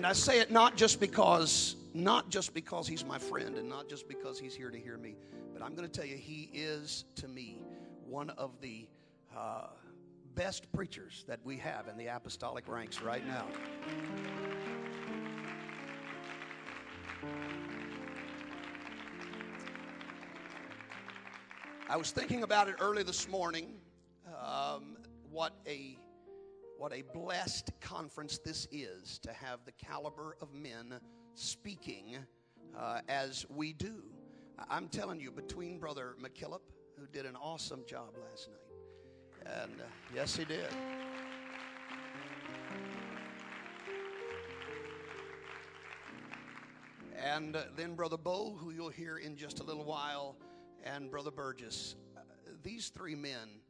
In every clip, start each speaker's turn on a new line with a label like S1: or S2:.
S1: And I say it not just because not just because he's my friend and not just because he's here to hear me, but I'm going to tell you he is to me one of the uh, best preachers that we have in the apostolic ranks right now. I was thinking about it early this morning. What a blessed conference this is to have the caliber of men speaking uh, as we do. I'm telling you, between Brother McKillop, who did an awesome job last night, and uh, yes, he did. And uh, then Brother Bo, who you'll hear in just a little while and Brother Burgess. Uh, these three men,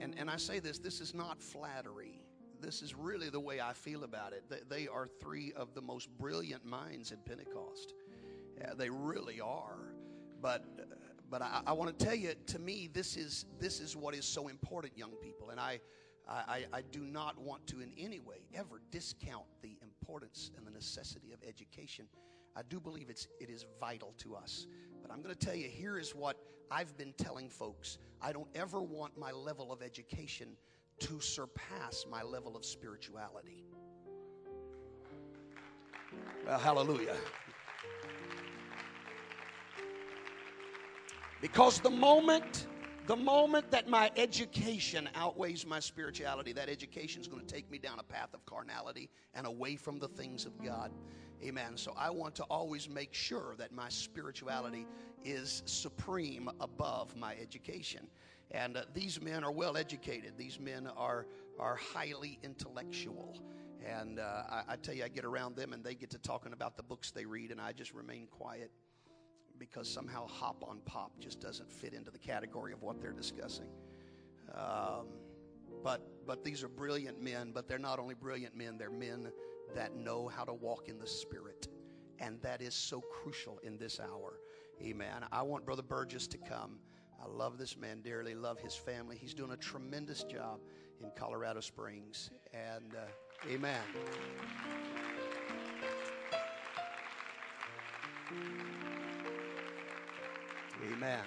S1: and, and I say this, this is not flattery. This is really the way I feel about it. They, are three of the most brilliant minds in Pentecost. Uh, they really are. But but I, I want to tell you, to me, this is this is what is so important, young people. And I, I I do not want to in any way ever discount the importance and the necessity of education. I do believe it's it is vital to us. But I'm going to tell you, here is what I've been telling folks. I don't ever want my level of education to surpass my level of spirituality. Well, hallelujah. Because the moment, the moment that my education outweighs my spirituality, that education is going to take me down a path of carnality and away from the things of God. Amen. So I want to always make sure that my spirituality is supreme above my education. And uh, these men are well educated. These men are are highly intellectual. And uh, I, I tell you, I get around them and they get to talking about the books they read, and I just remain quiet because somehow hop on pop just doesn't fit into the category of what they're discussing. Um, but but these are brilliant men. But they're not only brilliant men; they're men that know how to walk in the Spirit. And that is so crucial in this hour. Amen. I want Brother Burgess to come. I love this man dearly, love his family. He's doing a tremendous job in Colorado Springs. And uh, amen. Amen.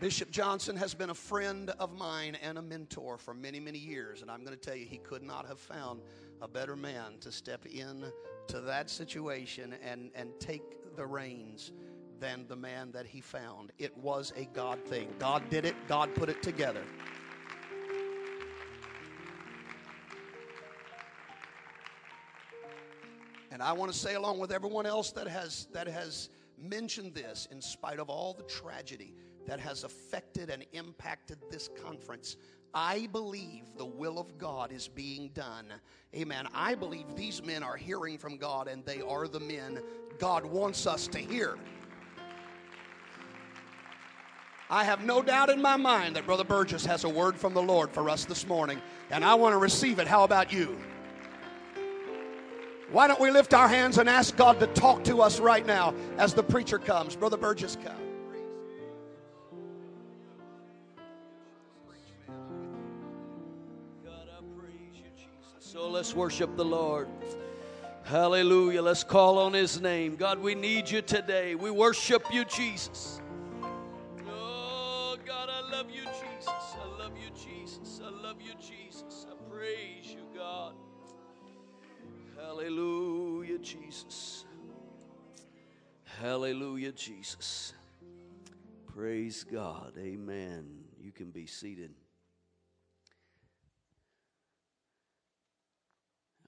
S1: Bishop Johnson has been a friend of mine and a mentor for many, many years. And I'm going to tell you, he could not have found a better man to step in to that situation and, and take the reins than the man that he found. It was a God thing. God did it, God put it together. And I want to say, along with everyone else that has, that has mentioned this, in spite of all the tragedy, that has affected and impacted this conference. I believe the will of God is being done. Amen. I believe these men are hearing from God and they are the men God wants us to hear. I have no doubt in my mind that Brother Burgess has a word from the Lord for us this morning, and I want to receive it. How about you? Why don't we lift our hands and ask God to talk to us right now as the preacher comes? Brother Burgess, come.
S2: So let's worship the Lord. Hallelujah. Let's call on his name. God, we need you today. We worship you, Jesus. Love you, Jesus. I praise you, God. Hallelujah, Jesus. Hallelujah, Jesus. Praise God. Amen. You can be seated.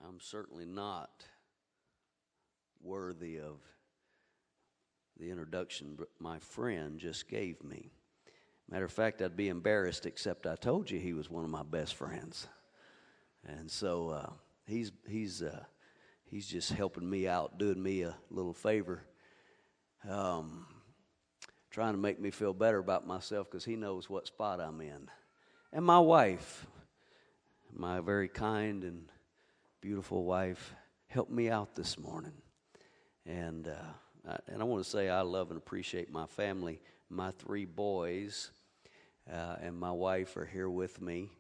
S2: I'm certainly not worthy of the introduction my friend just gave me. Matter of fact, I'd be embarrassed, except I told you he was one of my best friends. And so uh, he's, he's, uh, he's just helping me out, doing me a little favor, um, trying to make me feel better about myself because he knows what spot I'm in. And my wife, my very kind and beautiful wife helped me out this morning. And, uh, I, and I want to say I love and appreciate my family. My three boys uh, and my wife are here with me.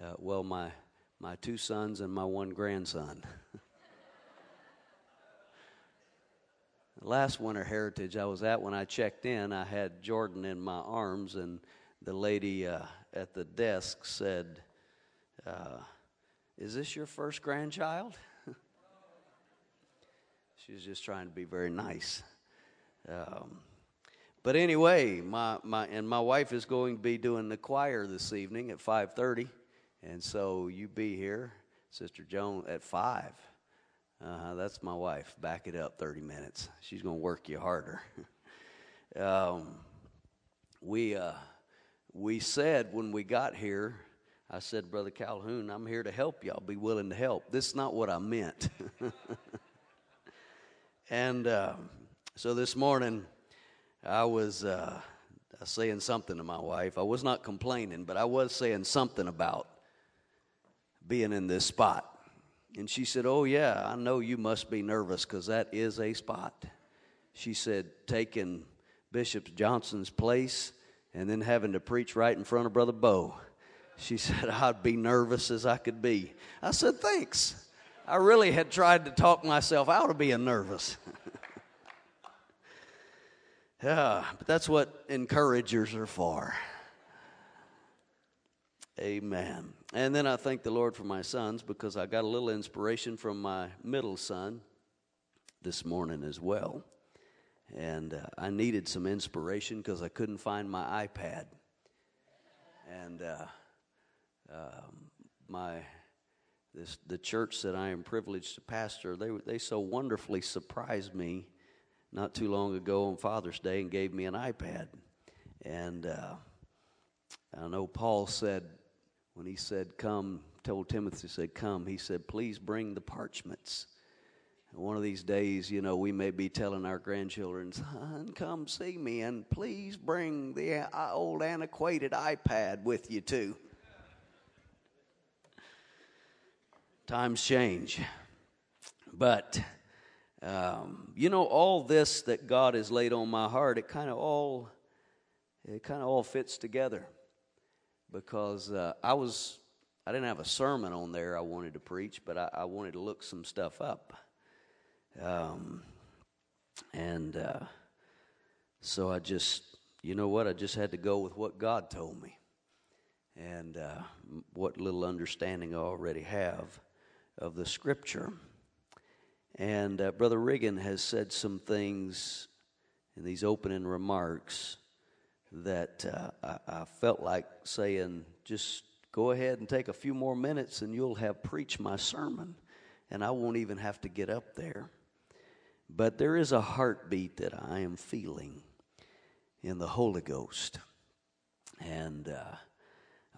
S2: Uh, well, my, my two sons and my one grandson. Last winter heritage I was at when I checked in, I had Jordan in my arms, and the lady uh, at the desk said, uh, Is this your first grandchild? she was just trying to be very nice. Um, but anyway, my, my and my wife is going to be doing the choir this evening at 5:30, and so you be here, Sister Joan, at five. Uh, that's my wife. Back it up 30 minutes. She's going to work you harder. um, we, uh, we said when we got here, I said, Brother Calhoun, I'm here to help you. I'll be willing to help. This is not what I meant. and uh, so this morning, I was uh, saying something to my wife. I was not complaining, but I was saying something about being in this spot. And she said, Oh, yeah, I know you must be nervous because that is a spot. She said, taking Bishop Johnson's place and then having to preach right in front of Brother Bo. She said, I'd be nervous as I could be. I said, Thanks. I really had tried to talk myself out of being nervous. yeah, but that's what encouragers are for. Amen. And then I thank the Lord for my sons because I got a little inspiration from my middle son this morning as well. And uh, I needed some inspiration because I couldn't find my iPad. And uh, uh, my this, the church that I am privileged to pastor, they, they so wonderfully surprised me not too long ago on Father's Day and gave me an iPad. And uh, I know Paul said, when he said, Come, told Timothy, said, Come, he said, Please bring the parchments. And one of these days, you know, we may be telling our grandchildren, Son, come see me, and please bring the uh, old antiquated iPad with you, too. Times change. But, um, you know, all this that God has laid on my heart, it kind of all, it kind of all fits together. Because uh, I was I didn't have a sermon on there I wanted to preach, but I, I wanted to look some stuff up, um, and uh, so I just you know what? I just had to go with what God told me, and uh, what little understanding I already have of the Scripture. And uh, Brother Riggin has said some things in these opening remarks that uh, I, I, felt like saying, just go ahead and take a few more minutes and you'll have preached my sermon, and I won't even have to get up there. But there is a heartbeat that I am feeling in the Holy Ghost. And uh,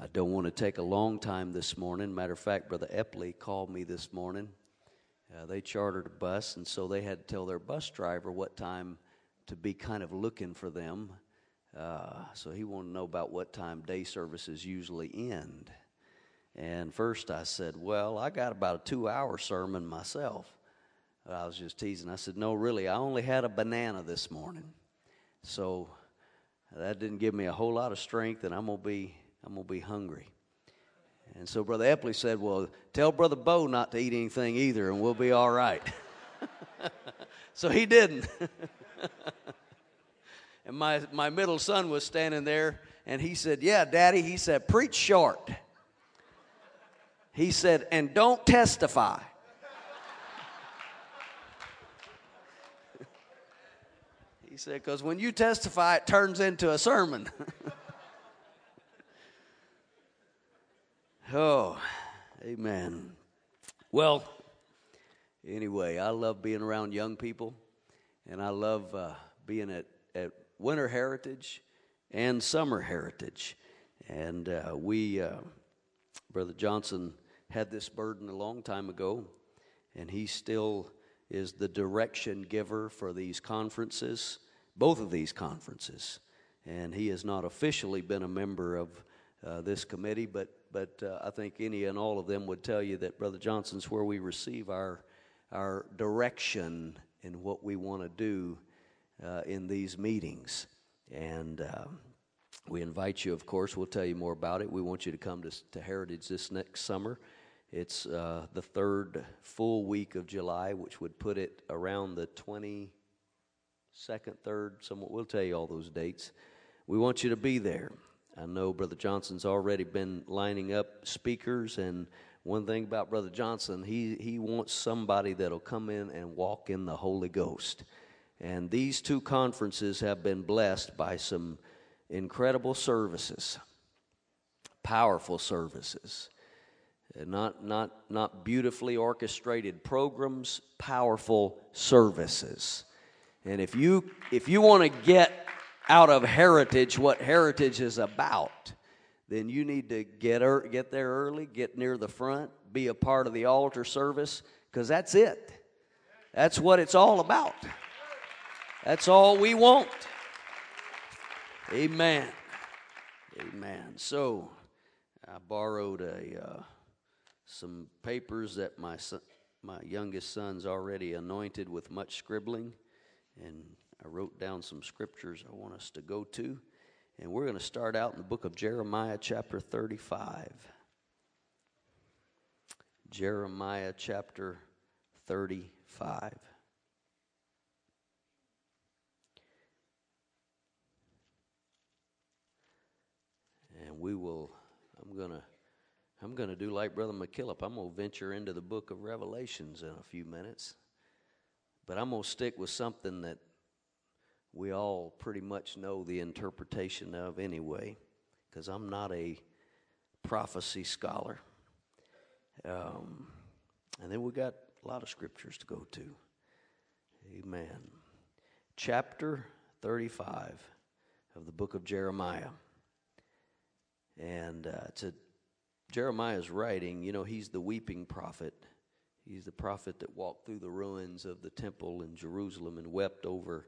S2: I don't want to take a long time this morning. Matter of fact, Brother Epley called me this morning. Uh, they chartered a bus, and so they had to tell their bus driver what time to be kind of looking for them uh, so he wanted to know about what time day services usually end. And first I said, Well, I got about a two hour sermon myself. I was just teasing. I said, No, really, I only had a banana this morning. So that didn't give me a whole lot of strength, and I'm going to be, I'm gonna be hungry. And so Brother Epley said, Well, tell Brother Bo not to eat anything either, and we'll be all right. so he didn't. And my, my middle son was standing there, and he said, Yeah, Daddy, he said, preach short. He said, and don't testify. he said, because when you testify, it turns into a sermon. Oh, amen. Well, anyway, I love being around young people, and I love uh, being at, at winter heritage and summer heritage. And uh, we, uh, Brother Johnson, had this burden a long time ago, and he still is the direction giver for these conferences, both of these conferences. And he has not officially been a member of uh, this committee, but but uh, I think any and all of them would tell you that Brother Johnson's where we receive our our direction in what we want to do uh, in these meetings. And uh, we invite you, of course, we'll tell you more about it. We want you to come to, to Heritage this next summer. It's uh, the third full week of July, which would put it around the 22nd, 3rd. Someone, we'll tell you all those dates. We want you to be there. I know Brother Johnson's already been lining up speakers, and one thing about Brother Johnson, he, he wants somebody that'll come in and walk in the Holy Ghost. And these two conferences have been blessed by some incredible services, powerful services. Not, not, not beautifully orchestrated programs, powerful services. And if you, if you want to get out of heritage what heritage is about, then you need to get, er, get there early, get near the front, be a part of the altar service, because that's it. That's what it's all about. That's all we want. Amen. Amen. So, I borrowed a uh, some papers that my son, my youngest son's already anointed with much scribbling, and I wrote down some scriptures I want us to go to. And we're going to start out in the book of Jeremiah, chapter 35. Jeremiah, chapter 35. And we will, I'm going to. I'm going to do like Brother McKillop. I'm going to venture into the book of Revelations in a few minutes. But I'm going to stick with something that we all pretty much know the interpretation of anyway, because I'm not a prophecy scholar. Um, and then we got a lot of scriptures to go to. Amen. Chapter 35 of the book of Jeremiah. And uh, a, Jeremiah's writing, you know, he's the weeping prophet. He's the prophet that walked through the ruins of the temple in Jerusalem and wept over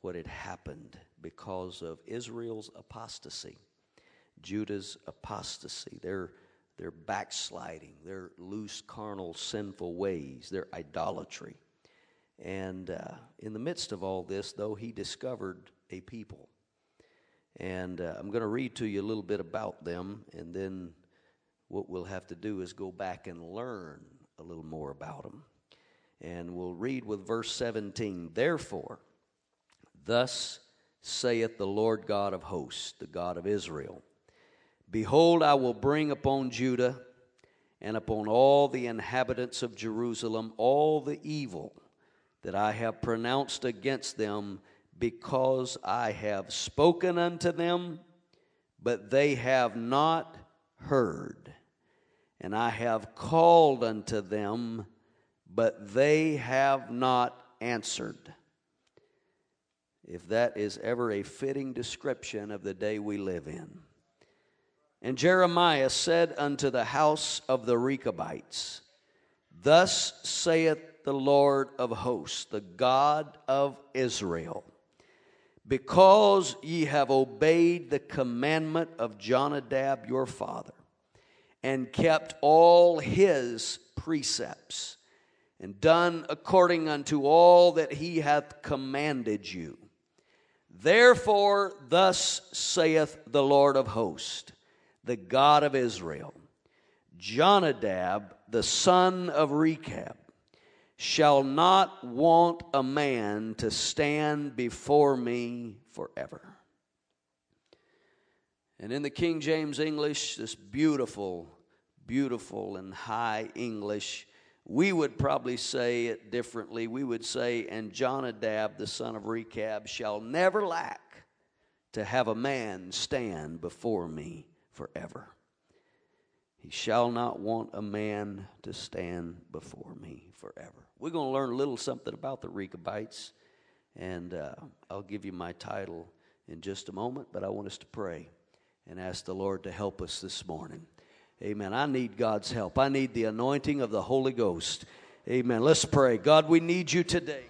S2: what had happened because of Israel's apostasy, Judah's apostasy, their, their backsliding, their loose, carnal, sinful ways, their idolatry. And uh, in the midst of all this, though, he discovered a people. And uh, I'm going to read to you a little bit about them, and then what we'll have to do is go back and learn a little more about them. And we'll read with verse 17 Therefore, Thus saith the Lord God of hosts, the God of Israel Behold, I will bring upon Judah and upon all the inhabitants of Jerusalem all the evil that I have pronounced against them, because I have spoken unto them, but they have not heard. And I have called unto them, but they have not answered if that is ever a fitting description of the day we live in. And Jeremiah said unto the house of the Rechabites, Thus saith the Lord of hosts, the God of Israel, because ye have obeyed the commandment of Jonadab your father, and kept all his precepts, and done according unto all that he hath commanded you Therefore, thus saith the Lord of hosts, the God of Israel Jonadab, the son of Rechab, shall not want a man to stand before me forever. And in the King James English, this beautiful, beautiful, and high English, we would probably say it differently. We would say, And Jonadab, the son of Rechab, shall never lack to have a man stand before me forever. He shall not want a man to stand before me forever. We're going to learn a little something about the Rechabites, and uh, I'll give you my title in just a moment, but I want us to pray and ask the Lord to help us this morning. Amen. I need God's help. I need the anointing of the Holy Ghost. Amen. Let's pray. God, we need you today.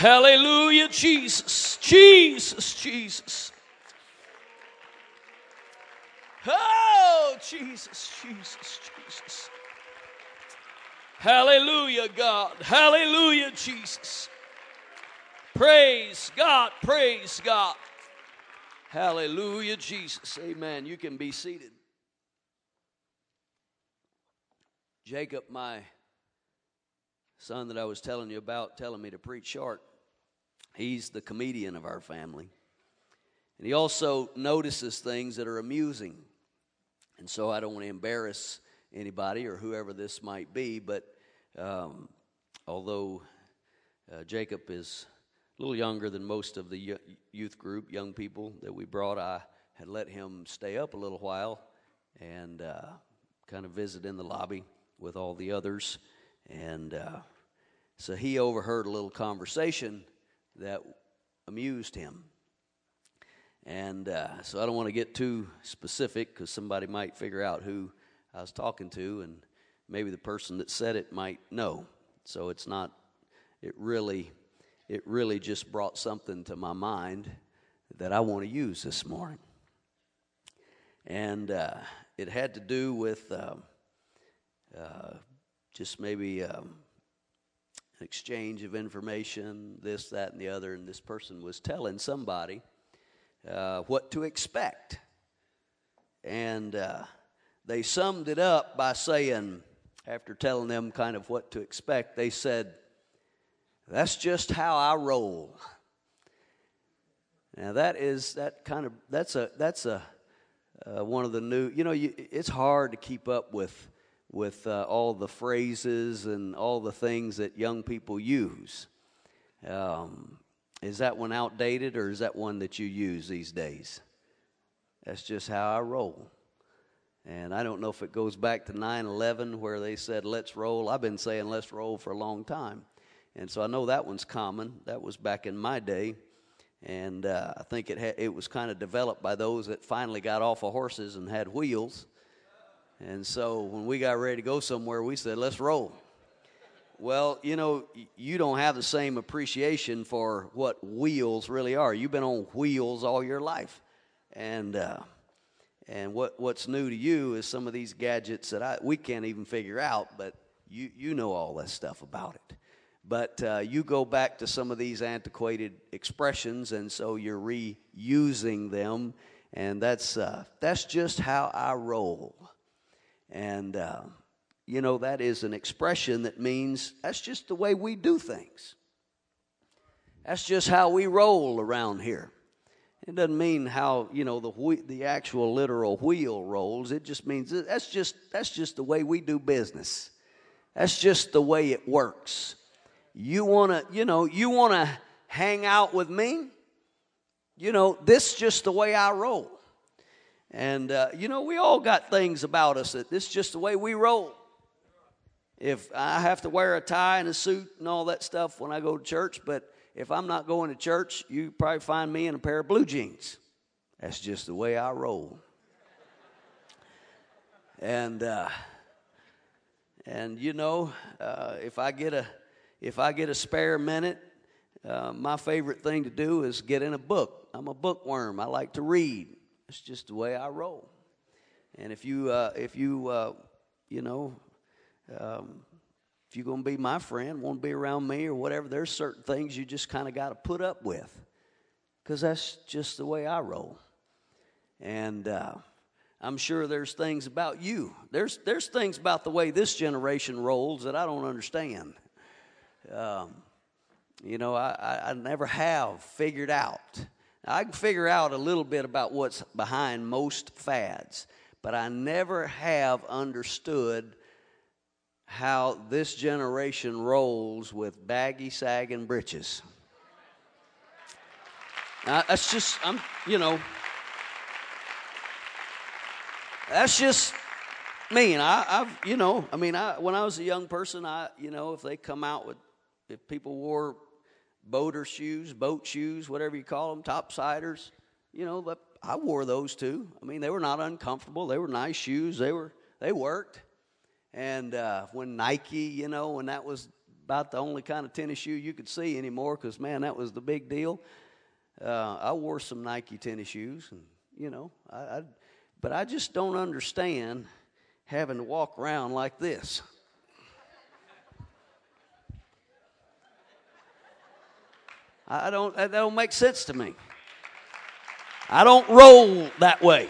S2: Hallelujah, Jesus. Jesus, Jesus. Oh, Jesus, Jesus, Jesus. Hallelujah, God. Hallelujah, Jesus. Praise God. Praise God. Hallelujah, Jesus. Amen. You can be seated. Jacob, my son that I was telling you about, telling me to preach short, he's the comedian of our family. And he also notices things that are amusing. And so I don't want to embarrass anybody or whoever this might be, but um, although uh, Jacob is a little younger than most of the youth group, young people that we brought, I had let him stay up a little while and uh, kind of visit in the lobby with all the others. And uh, so he overheard a little conversation that amused him. And uh, so I don't want to get too specific because somebody might figure out who I was talking to, and maybe the person that said it might know. So it's not, it really, it really just brought something to my mind that I want to use this morning. And uh, it had to do with um, uh, just maybe um, exchange of information, this, that, and the other. And this person was telling somebody uh, what to expect. And uh, they summed it up by saying, after telling them kind of what to expect, they said, That's just how I roll. Now that is that kind of that's a that's a uh, one of the new you know you, it's hard to keep up with with uh, all the phrases and all the things that young people use. Um, is that one outdated or is that one that you use these days? That's just how I roll. And I don't know if it goes back to 9 11 where they said, let's roll. I've been saying let's roll for a long time. And so I know that one's common. That was back in my day. And uh, I think it, ha- it was kind of developed by those that finally got off of horses and had wheels and so when we got ready to go somewhere, we said, let's roll. Well, you know, you don't have the same appreciation for what wheels really are. You've been on wheels all your life. And, uh, and what, what's new to you is some of these gadgets that I, we can't even figure out, but you, you know all that stuff about it. But uh, you go back to some of these antiquated expressions, and so you're reusing them, and that's, uh, that's just how I roll. And, uh, you know, that is an expression that means that's just the way we do things. That's just how we roll around here. It doesn't mean how you know the the actual literal wheel rolls. It just means that's just that's just the way we do business. That's just the way it works. You want to you know you want to hang out with me. You know this is just the way I roll. And, uh, you know, we all got things about us that this is just the way we roll. If I have to wear a tie and a suit and all that stuff when I go to church, but if I'm not going to church, you probably find me in a pair of blue jeans. That's just the way I roll. And, uh, and you know, uh, if I get a if I get a spare minute, uh, my favorite thing to do is get in a book. I'm a bookworm. I like to read. It's just the way I roll. And if you, uh, if you, uh, you know, um, if you're going to be my friend, want to be around me or whatever, there's certain things you just kind of got to put up with because that's just the way I roll. And uh, I'm sure there's things about you. There's there's things about the way this generation rolls that I don't understand. Um, you know, I, I, I never have figured out. I can figure out a little bit about what's behind most fads, but I never have understood how this generation rolls with baggy, sagging breeches. Now, that's just, I'm, you know, that's just me. And I, I've, you know, I mean, I, when I was a young person, I, you know, if they come out with, if people wore boater shoes, boat shoes, whatever you call them, topsiders. You know, but I wore those too. I mean, they were not uncomfortable. They were nice shoes. They were they worked. And uh, when Nike, you know, when that was about the only kind of tennis shoe you could see anymore because, man, that was the big deal. Uh, I wore some Nike tennis shoes, and, you know, I, I, but I just don't understand having to walk around like this. I don't, that don't make sense to me. I don't roll that way.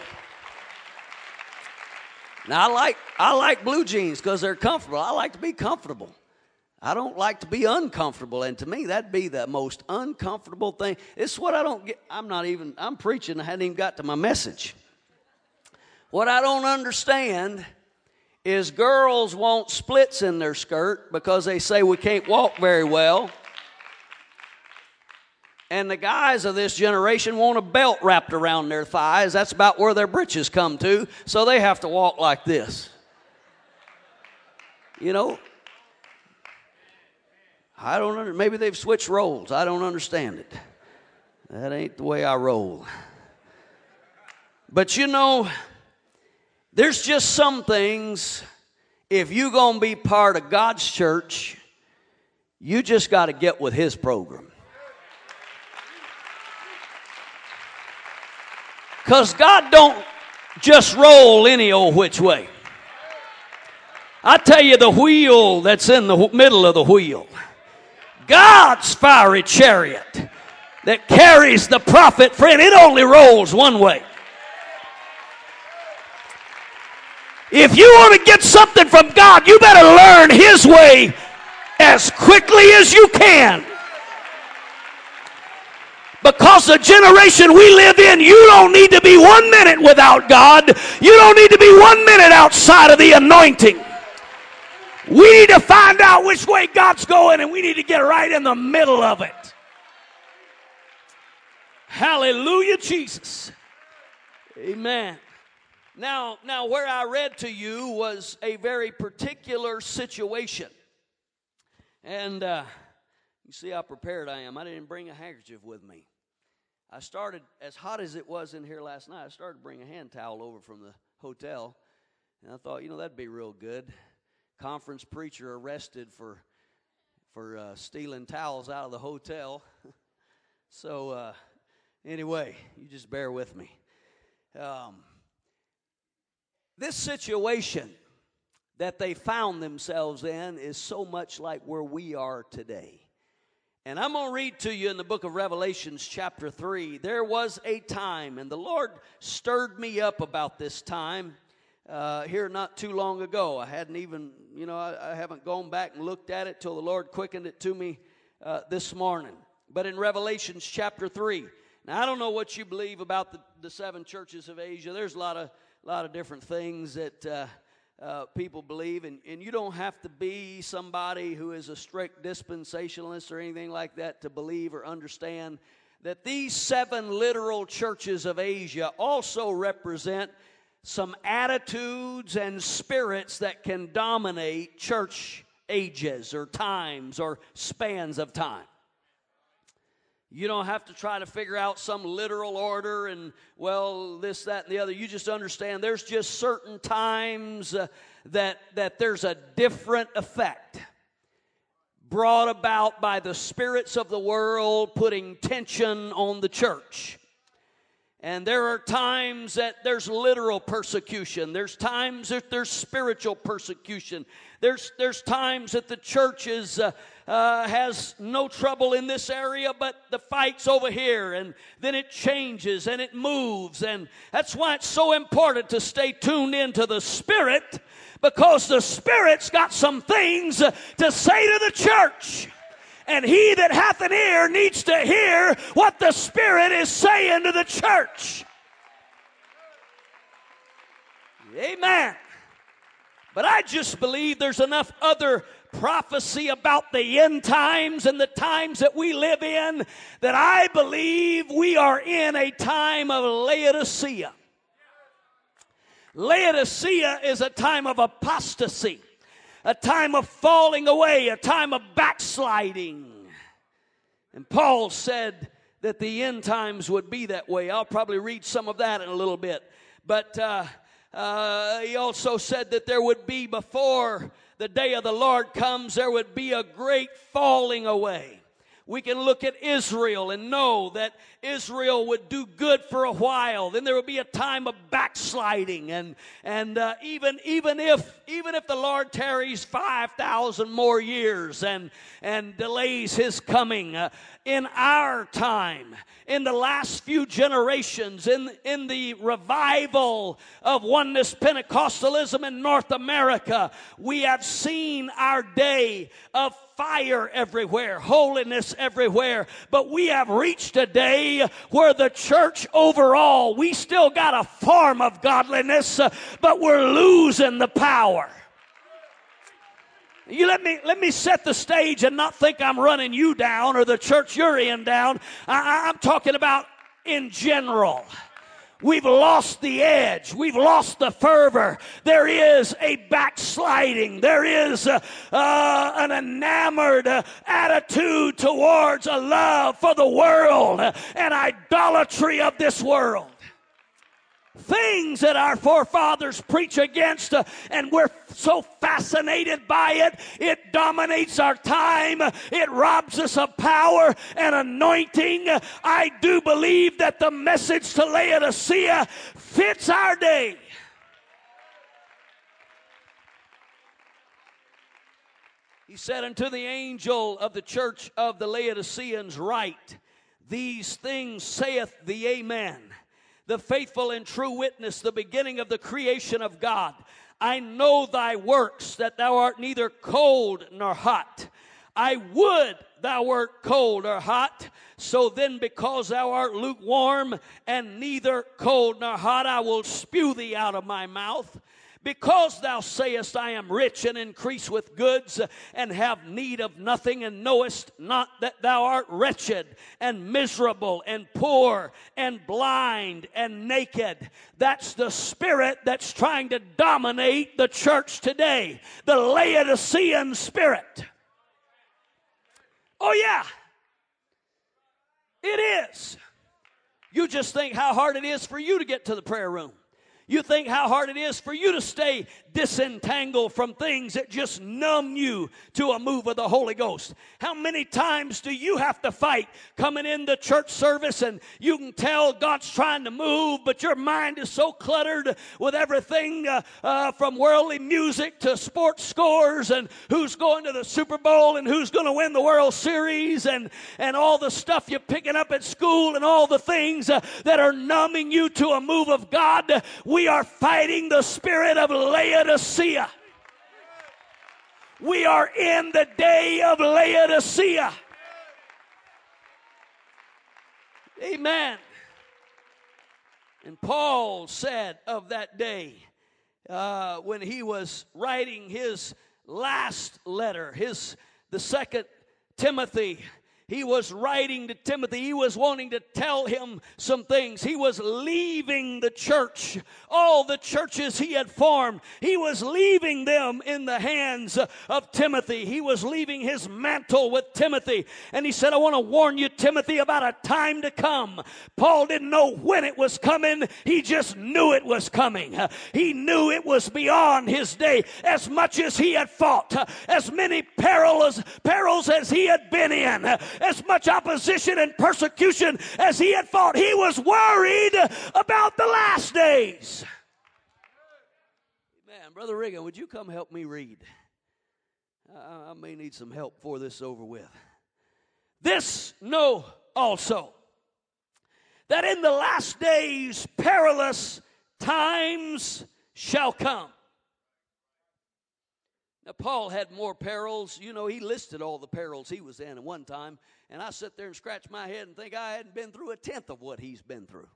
S2: Now I like I like blue jeans because they're comfortable. I like to be comfortable. I don't like to be uncomfortable, and to me that'd be the most uncomfortable thing. It's what I don't get. I'm not even. I'm preaching. I hadn't even got to my message. What I don't understand is girls want splits in their skirt because they say we can't walk very well. And the guys of this generation want a belt wrapped around their thighs. That's about where their britches come to. So they have to walk like this. You know, I don't under, maybe they've switched roles. I don't understand it. That ain't the way I roll. But you know, there's just some things if you're going to be part of God's church, you just got to get with his program. Because God don't just roll any old which way. I tell you, the wheel that's in the middle of the wheel, God's fiery chariot that carries the prophet, friend, it only rolls one way. If you want to get something from God, you better learn His way as quickly as you can. Because the generation we live in, you don't need to be one minute without God. You don't need to be one minute outside of the anointing. We need to find out which way God's going and we need to get right in the middle of it. Hallelujah, Jesus. Amen. Now, now where I read to you was a very particular situation. And uh, you see how prepared I am. I didn't bring a handkerchief with me. I started, as hot as it was in here last night, I started to bring a hand towel over from the hotel. And I thought, you know, that'd be real good. Conference preacher arrested for, for uh, stealing towels out of the hotel. so, uh, anyway, you just bear with me. Um, this situation that they found themselves in is so much like where we are today. And I'm going to read to you in the book of Revelations, chapter 3. There was a time, and the Lord stirred me up about this time uh, here not too long ago. I hadn't even, you know, I, I, haven't gone back and looked at it till the Lord quickened it to me uh, this morning. But in Revelations, chapter 3. Now, I don't know what you believe about the, the seven churches of Asia. There's a lot of, lot of different things that. Uh, uh, people believe, and, and you don't have to be somebody who is a strict dispensationalist or anything like that to believe or understand that these seven literal churches of Asia also represent some attitudes and spirits that can dominate church ages or times or spans of time. You don't have to try to figure out some literal order and, well, this, that, and the other. You just understand there's just certain times uh, that, that there's a different effect brought about by the spirits of the world putting tension on the church. And there are times that there's literal persecution. There's times that there's spiritual persecution. There's, there's times that the church is, uh, uh, has no trouble in this area, but the fight's over here, and then it changes and it moves. And that's why it's so important to stay tuned into the Spirit, because the Spirit's got some things to say to the church. And he that hath an ear needs to hear what the Spirit is saying to the church. Amen. But I just believe there's enough other prophecy about the end times and the times that we live in that I believe we are in a time of Laodicea. Laodicea is a time of apostasy a time of falling away, a time of backsliding. And Paul said that the end times would be that way. I'll probably read some of that in a little bit. But uh, uh, he also said that there would be before the day of the Lord comes, there would be a great falling away. We can look at Israel and know that Israel would do good for a while. Then there would be a time of backsliding, and and uh, even even if even if the Lord tarries five thousand more years and and delays His coming, uh, in our time, in the last few generations, in in the revival of oneness Pentecostalism in North America, we have seen our day of fire everywhere, holiness everywhere. But we have reached a day where the church overall, we still got a form of godliness, uh, but we're losing the power. You let me let me set the stage and not think I'm running you down or the church you're in down. I, I'm talking about in general. We've lost the edge. We've lost the fervor. There is a backsliding. There is uh, uh, an enamored uh, attitude towards a love for the world and idolatry of this world things that our forefathers preach against, uh, and we're so fascinated by it. It dominates our time, it robs us of power and anointing. I do believe that the message to Laodicea fits our day. He said unto the angel of the church of the Laodiceans, Write, these things saith the Amen the faithful and true witness, the beginning of the creation of God. I know thy works, that thou art neither cold nor hot. I would thou wert cold or hot. So then, because thou art lukewarm and neither cold nor hot, I will spew thee out of my mouth. Because thou sayest, I am rich and increase with goods and have need of nothing, and knowest not that thou art wretched and miserable and poor and blind and naked. That's the spirit that's trying to dominate the church today. The Laodicean spirit. Oh, yeah. It is. You just think how hard it is for you to get to the prayer room. You think how hard it is for you to stay disentangled from things that just numb you to a move of the Holy Ghost. How many times do you have to fight coming in the church service and you can tell God's trying to move, but your mind is so cluttered with everything uh, uh, from worldly music to sports scores and who's going to the Super Bowl and who's going to win the World Series and, and all the stuff you're picking up at school and all the things uh, that are numbing you to a move of God. We are fighting the spirit of Laodicea Laodicea. We are in the day of Laodicea. Amen. And Paul said of that day, uh, when he was writing his last letter, his the second Timothy, he was writing to Timothy. He was wanting to tell him some things. He was leaving the church, all the churches he had formed. He was leaving them in the hands of Timothy. He was leaving his mantle with Timothy. And he said, I want to warn you, Timothy, about a time to come. Paul didn't know when it was coming. He just knew it was coming. He knew it was beyond his day. As much as he had fought, as many perils, perils as he had been in, as much opposition and persecution as he had fought. He was worried about the last days. Man, Brother Reagan, would you come help me read? I, I may need some help before this is over with. This know also that in the last days perilous times shall come. Now, Paul had more perils. You know, he listed all the perils he was in at one time. And I sit there and scratch my head and think I hadn't been through a tenth of what he's been through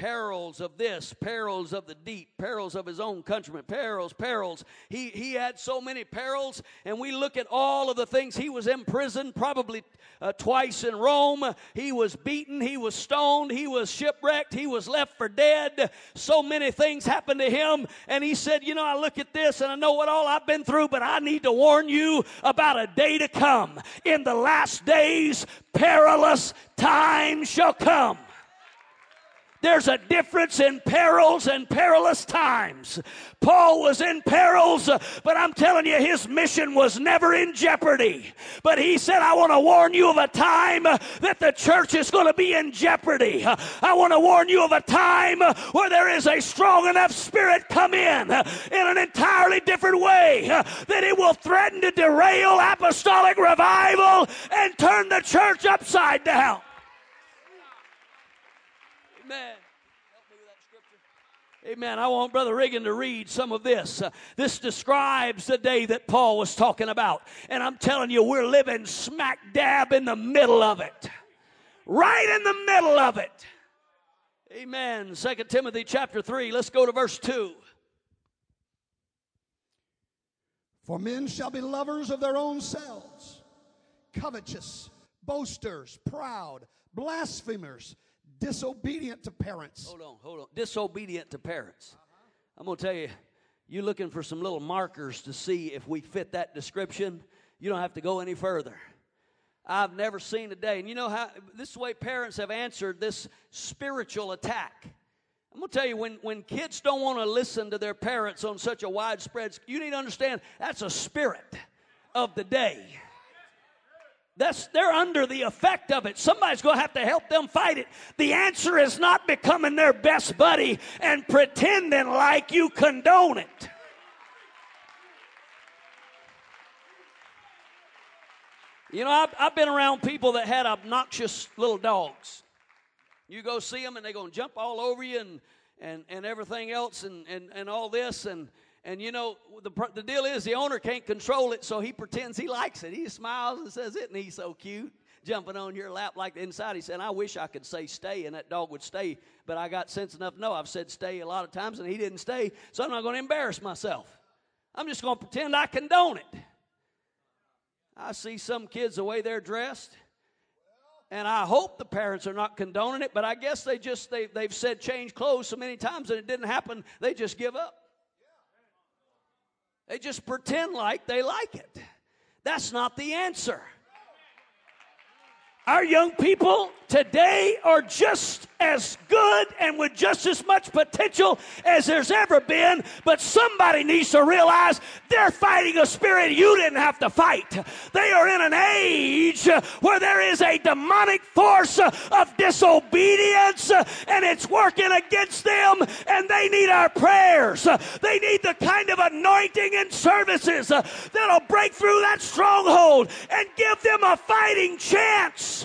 S2: perils of this, perils of the deep, perils of his own countrymen, perils, perils. He, he had so many perils, and we look at all of the things. He was imprisoned probably uh, twice in Rome. He was beaten, he was stoned, he was shipwrecked, he was left for dead. So many things happened to him, and he said, You know, I look at this and I know what all I've been through, but I need to warn you about a day to come. In the last days, perilous times shall come There's a difference in perils and perilous times. Paul was in perils, but I'm telling you, his mission was never in jeopardy. But he said, I want to warn you of a time that the church is going to be in jeopardy. I want to warn you of a time where there is a strong enough spirit come in in an entirely different way that it will threaten to derail apostolic revival and turn the church upside down. Amen. Amen. I want Brother Reagan to read some of this. Uh, this describes the day that Paul was talking about. And I'm telling you, we're living smack dab in the middle of it. Right in the middle of it. Amen. Second Timothy chapter 3. Let's go to verse 2.
S1: For men shall be lovers of their own selves, covetous, boasters, proud, blasphemers disobedient to parents.
S2: Hold on, hold on. Disobedient to parents. I'm going to tell you, you're looking for some little markers to see if we fit that description. You don't have to go any further. I've never seen a day. And you know how this way parents have answered this spiritual attack. I'm going to tell you, when, when kids don't want to listen to their parents on such a widespread, you need to understand that's a spirit of the day. That's, they're under the effect of it. Somebody's going to have to help them fight it. The answer is not becoming their best buddy and pretending like you condone it. You know, I've, I've been around people that had obnoxious little dogs. You go see them and they're going to jump all over you and, and, and everything else and, and, and all this. And, and you know, the, the deal is the owner can't control it, so he pretends he likes it. He smiles and says, Isn't he so cute? Jumping on your lap like the inside. He said, I wish I could say stay and that dog would stay, but I got sense enough No, I've said stay a lot of times and he didn't stay, so I'm not going to embarrass myself. I'm just going to pretend I condone it. I see some kids the way they're dressed and I hope the parents are not condoning it, but I guess they just they, they've said change clothes so many times and it didn't happen, they just give up. They just pretend like they like it. That's not the answer. Our young people today are just as good and with just as much potential as there's ever been, but somebody needs to realize they're fighting a spirit you didn't have to fight. They are in an age where there is a demonic force of disobedience and it's working against them, and they need our prayers. They need the kind of anointing and services that'll break through that stronghold and give them a fighting chance.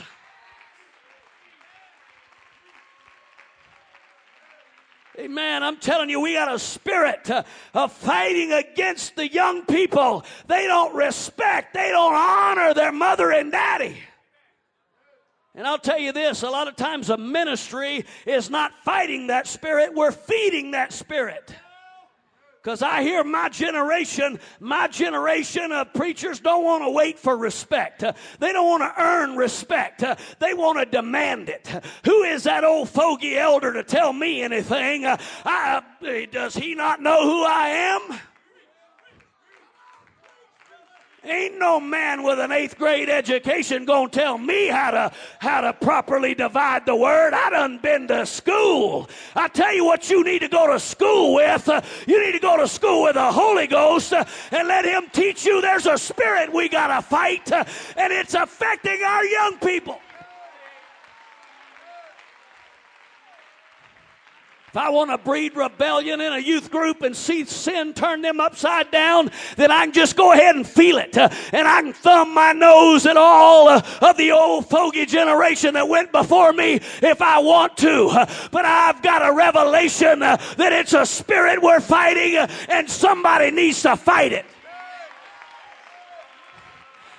S2: Amen. I'm telling you, we got a spirit uh, of fighting against the young people. They don't respect, they don't honor their mother and daddy. And I'll tell you this a lot of times a ministry is not fighting that spirit, we're feeding that spirit. Because I hear my generation, my generation of preachers don't want to wait for respect. They don't want to earn respect. They want to demand it. Who is that old fogey elder to tell me anything? I, uh, does he not know who I am? Ain't no man with an eighth grade education gonna tell me how to how to properly divide the word. I done been to school. I tell you what you need to go to school with. You need to go to school with the Holy Ghost and let him teach you there's a spirit we gotta fight, and it's affecting our young people. I want to breed rebellion in a youth group and see sin turn them upside down, then I can just go ahead and feel it. Uh, and I can thumb my nose at all uh, of the old fogey generation that went before me if I want to. Uh, but I've got a revelation uh, that it's a spirit we're fighting uh, and somebody needs to fight it.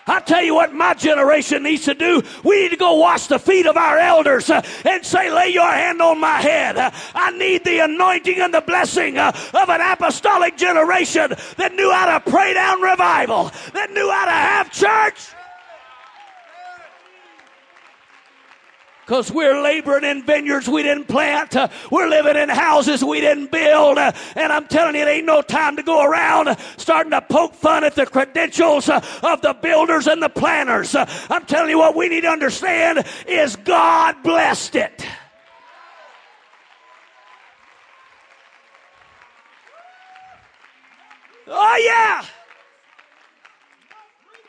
S2: I tell you what, my generation needs to do. We need to go wash the feet of our elders uh, and say, Lay your hand on my head. Uh, I need the anointing and the blessing uh, of an apostolic generation that knew how to pray down revival, that knew how to have church. Because we're laboring in vineyards we didn't plant. We're living in houses we didn't build. And I'm telling you, it ain't no time to go around starting to poke fun at the credentials of the builders and the planners. I'm telling you what we need to understand is God blessed it. Oh, yeah.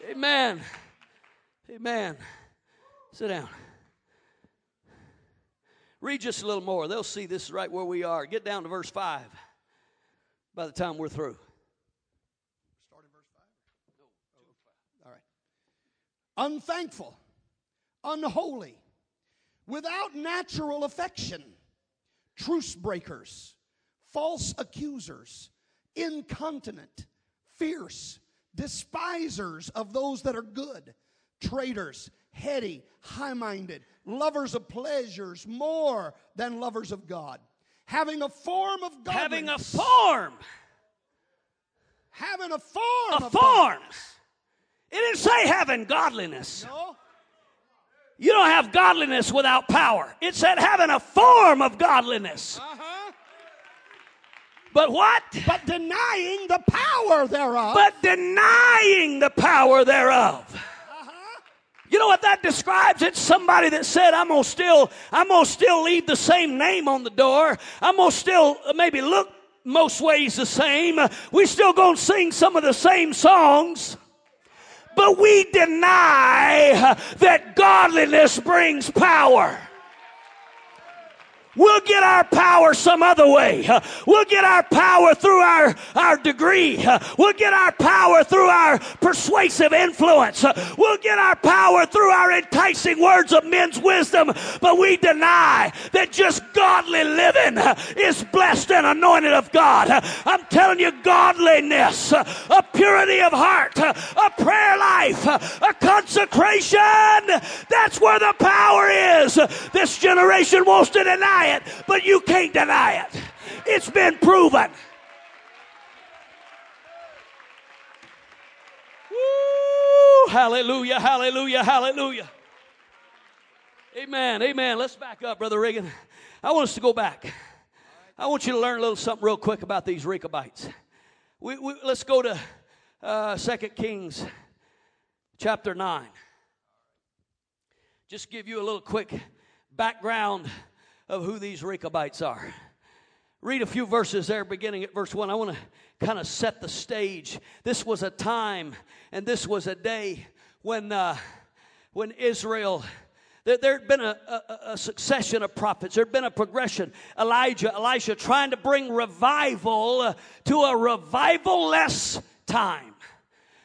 S2: Amen. Amen. Sit down. Read just a little more. They'll see this is right where we are. Get down to verse 5 by the time we're through.
S1: Start in verse 5? All right. Unthankful, unholy, without natural affection, truce breakers, false accusers, incontinent, fierce, despisers of those that are good, traitors, heady, high minded, lovers of pleasures more than lovers of God, having a form of godliness.
S2: Having a form.
S1: Having a form
S2: A
S1: of
S2: form.
S1: godliness.
S2: It didn't say having godliness.
S1: No?
S2: You don't have godliness without power. It said having a form of godliness.
S1: Uh-huh.
S2: But what?
S1: But denying the power thereof.
S2: But denying the power thereof. You know what that describes? It's somebody that said, I'm gonna still, I'm gonna still leave the same name on the door. I'm gonna still maybe look most ways the same. We still gonna sing some of the same songs. But we deny that godliness brings power. We'll get our power some other way. We'll get our power through our, our degree. We'll get our power through our persuasive influence. We'll get our power through our enticing words of men's wisdom. But we deny that just godly living is blessed and anointed of God. I'm telling you, godliness, a purity of heart, a prayer life, a consecration, that's where the power is. This generation wants to deny it, but you can't deny it. It's been proven. Woo! Hallelujah, hallelujah, hallelujah. Amen, amen. Let's back up, Brother Reagan. I want us to go back. I want you to learn a little something real quick about these Rechabites. We, we, let's go to uh, 2 Kings chapter 9. Just give you a little quick background of who these Rechabites are. Read a few verses there, beginning at verse 1. I want to kind of set the stage. This was a time and this was a day when, uh, when Israel. There, had been a, a, a succession of prophets. There had been a progression. Elijah, Elisha, trying to bring revival uh, to a revival-less time,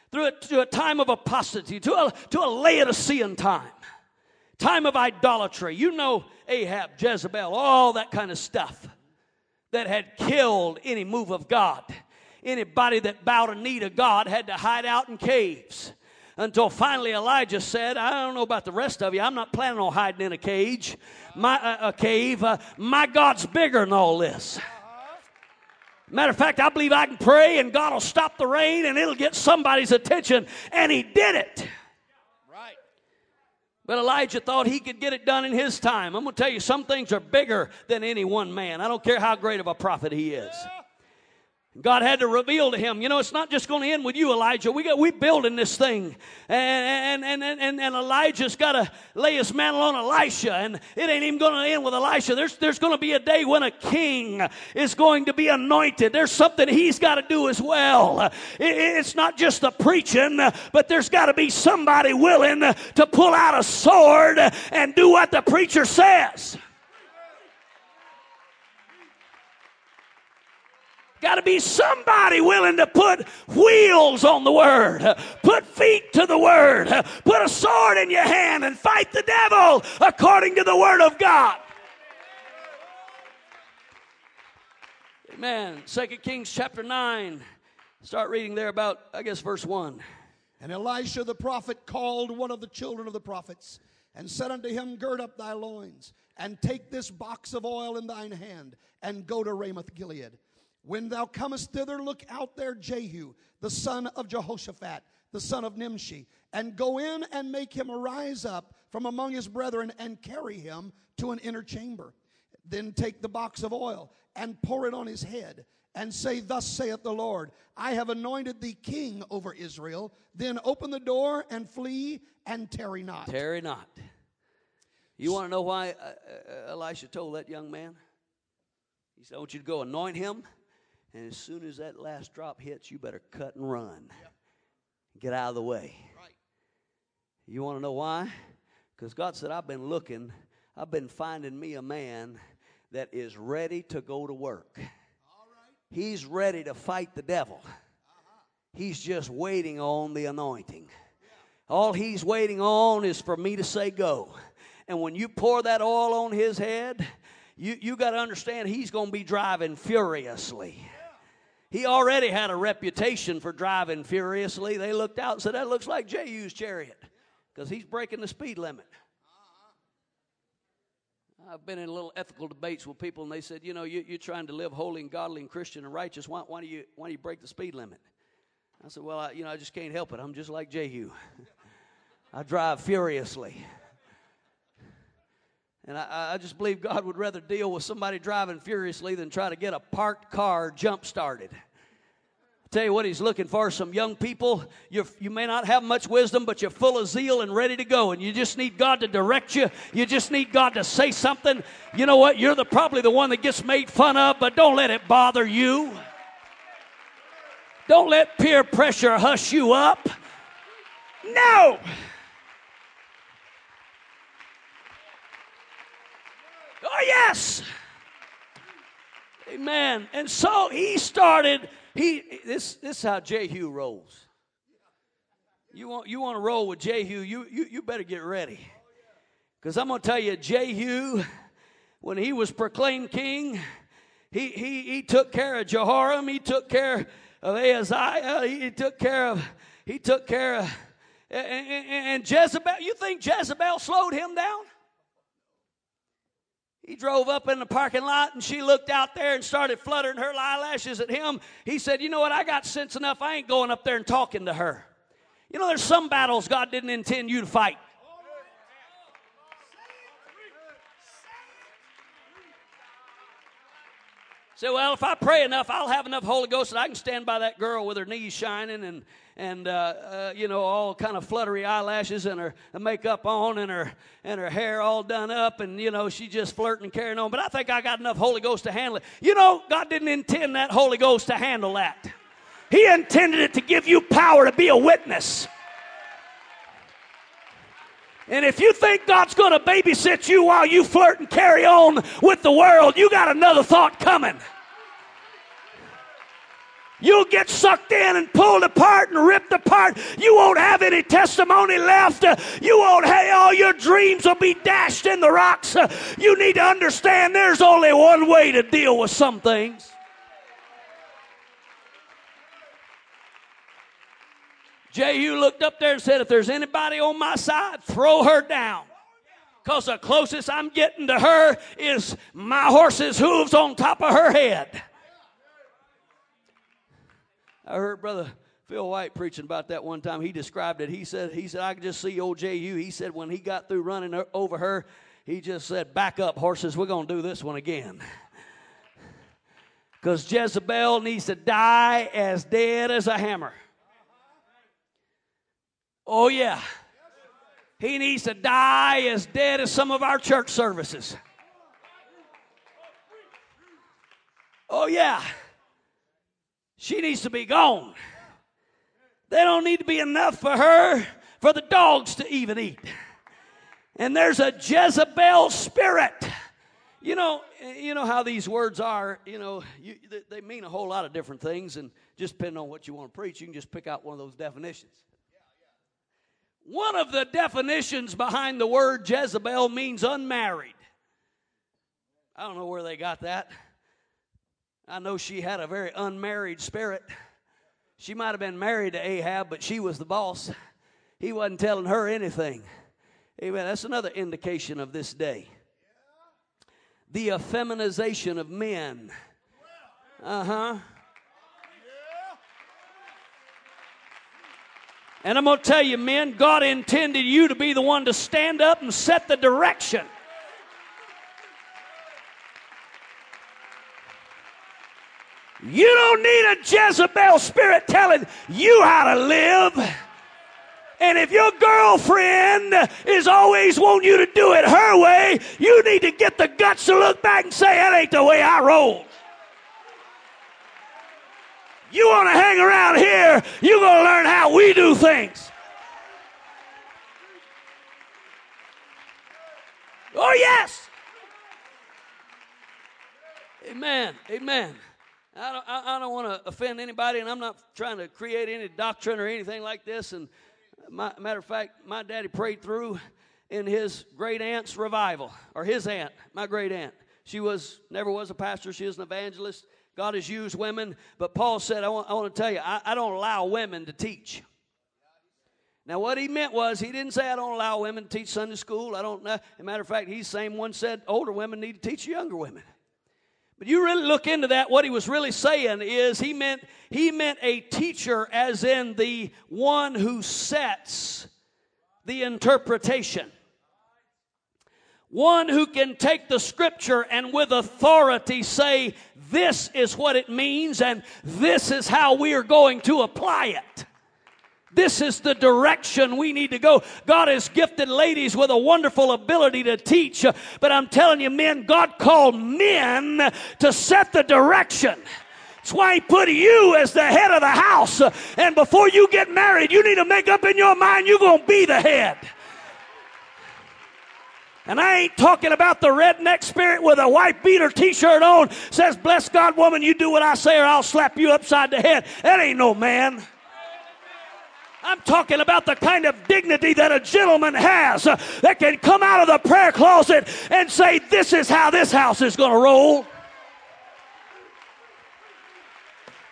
S2: through a, to a time of apostasy, to a, to a Laodicean time time of idolatry. You know Ahab, Jezebel, all that kind of stuff that had killed any move of God. Anybody that bowed a knee to God had to hide out in caves. Until finally Elijah said, I don't know about the rest of you. I'm not planning on hiding in a cage, my, uh, a cave. Uh, my God's bigger than all this. Matter of fact, I believe I can pray and God will stop the rain and it'll get somebody's attention. And he did it. But Elijah thought he could get it done in his time. I'm going to tell you, some things are bigger than any one man. I don't care how great of a prophet he is. God had to reveal to him, you know, it's not just going to end with you, Elijah. We got we building this thing, and and and and, and Elijah's got to lay his mantle on Elisha, and it ain't even going to end with Elisha. There's there's going to be a day when a king is going to be anointed. There's something he's got to do as well. It- it's not just the preaching, but there's got to be somebody willing to pull out a sword and do what the preacher says. Got to be somebody willing to put wheels on the word, put feet to the word, put a sword in your hand and fight the devil according to the word of God. Amen. Second Kings chapter 9. Start reading there about, I guess, verse 1.
S1: And Elisha the prophet called one of the children of the prophets and said unto him, Gird up thy loins and take this box of oil in thine hand and go to Ramoth Gilead. When thou comest thither, look out there Jehu, the son of Jehoshaphat, the son of Nimshi, and go in and make him arise up from among his brethren and carry him to an inner chamber. Then take the box of oil and pour it on his head and say, Thus saith the Lord, I have anointed thee king over Israel. Then open the door and flee and tarry not.
S2: Tarry not. You want to know why uh, uh, Elisha told that young man? He said, I want you to go anoint him And as soon as that last drop hits, you better cut and run. Get out of the way. You want to know why? Because God said, I've been looking, I've been finding me a man that is ready to go to work. He's ready to fight the devil. Uh-huh. He's just waiting on the anointing. All he's waiting on is for me to say go. And when you pour that oil on his head, you, you got to understand he's going to be driving furiously. He already had a reputation for driving furiously. They looked out and said, That looks like Jehu's chariot because he's breaking the speed limit. I've been in little ethical debates with people, and they said, You know, you, are trying to live holy and godly and Christian and righteous. Why, why, do, you, why do you break the speed limit? I said, Well, I, you know, I just can't help it. I'm just like Jehu. I drive furiously. And I, I, just believe God would rather deal with somebody driving furiously than try to get a parked car jump started. I'll tell you what he's looking for some young people. you you may not have much wisdom, but you're full of zeal and ready to go. And you just need God to direct you. You just need God to say something. You know what? You're the, probably the one that gets made fun of, but don't let it bother you. Don't let peer pressure hush you up. No! Oh, yes. Amen. And so he started, he this this is how Jehu rolls. You want you want to roll with Jehu, you you, you better get ready. Because I'm gonna tell you, Jehu, when he was proclaimed king, he he he took care of Jehoram, he took care of Ahaziah, he took care of he took care of and, and, and Jezebel. You think Jezebel slowed him down? He drove up in the parking lot and she looked out there and started fluttering her eyelashes at him. He said, You know what? I got sense enough. I ain't going up there and talking to her. You know, there's some battles God didn't intend you to fight. Say, well, if I pray enough, I'll have enough Holy Ghost that I can stand by that girl with her knees shining and and uh, uh, you know all kind of fluttery eyelashes and her makeup on and her and her hair all done up and you know she just flirting and carrying on. But I think I got enough Holy Ghost to handle it. You know, God didn't intend that Holy Ghost to handle that. He intended it to give you power to be a witness. And if you think God's going to babysit you while you flirt and carry on with the world, you got another thought coming. You'll get sucked in and pulled apart and ripped apart. You won't have any testimony left. You won't have all your dreams will be dashed in the rocks. You need to understand there's only one way to deal with some things. Jehu looked up there and said, If there's anybody on my side, throw her down. Because the closest I'm getting to her is my horse's hooves on top of her head. I heard Brother Phil White preaching about that one time. He described it. He said, he said, I could just see old Jehu. He said when he got through running over her, he just said, Back up, horses, we're going to do this one again. Because Jezebel needs to die as dead as a hammer. Oh, yeah. He needs to die as dead as some of our church services. Oh, yeah. She needs to be gone. They don't need to be enough for her for the dogs to even eat. And there's a Jezebel spirit. You know, you know how these words are. You know, you, they mean a whole lot of different things, and just depending on what you want to preach, you can just pick out one of those definitions. One of the definitions behind the word Jezebel means unmarried. I don't know where they got that. I know she had a very unmarried spirit. She might have been married to Ahab, but she was the boss. He wasn't telling her anything. Amen. That's another indication of this day. The effeminization of men. Uh huh. And I'm going to tell you, men, God intended you to be the one to stand up and set the direction. You don't need a Jezebel spirit telling you how to live. And if your girlfriend is always wanting you to do it her way, you need to get the guts to look back and say, that ain't the way I roll. You want to hang around here, you're going to learn how we do things. Oh, yes. Amen. Amen. I don't, I, I don't want to offend anybody, and I'm not trying to create any doctrine or anything like this. And my, matter of fact, my daddy prayed through in his great aunt's revival, or his aunt, my great aunt. She was never was a pastor. She was an evangelist. God has used women, but Paul said, "I want, I want to tell you, I, I don't allow women to teach." Now, what he meant was he didn't say I don't allow women to teach Sunday school. I don't a matter of fact, he's the same one said older women need to teach younger women. But you really look into that, what he was really saying is he meant he meant a teacher as in the one who sets the interpretation. One who can take the scripture and with authority say, this is what it means and this is how we are going to apply it. This is the direction we need to go. God has gifted ladies with a wonderful ability to teach, but I'm telling you, men, God called men to set the direction. That's why He put you as the head of the house. And before you get married, you need to make up in your mind you're going to be the head. And I ain't talking about the redneck spirit with a white beater t-shirt on says, bless God, woman, you do what I say or I'll slap you upside the head. That ain't no man. I'm talking about the kind of dignity that a gentleman has uh, that can come out of the prayer closet and say, This is how this house is going to roll.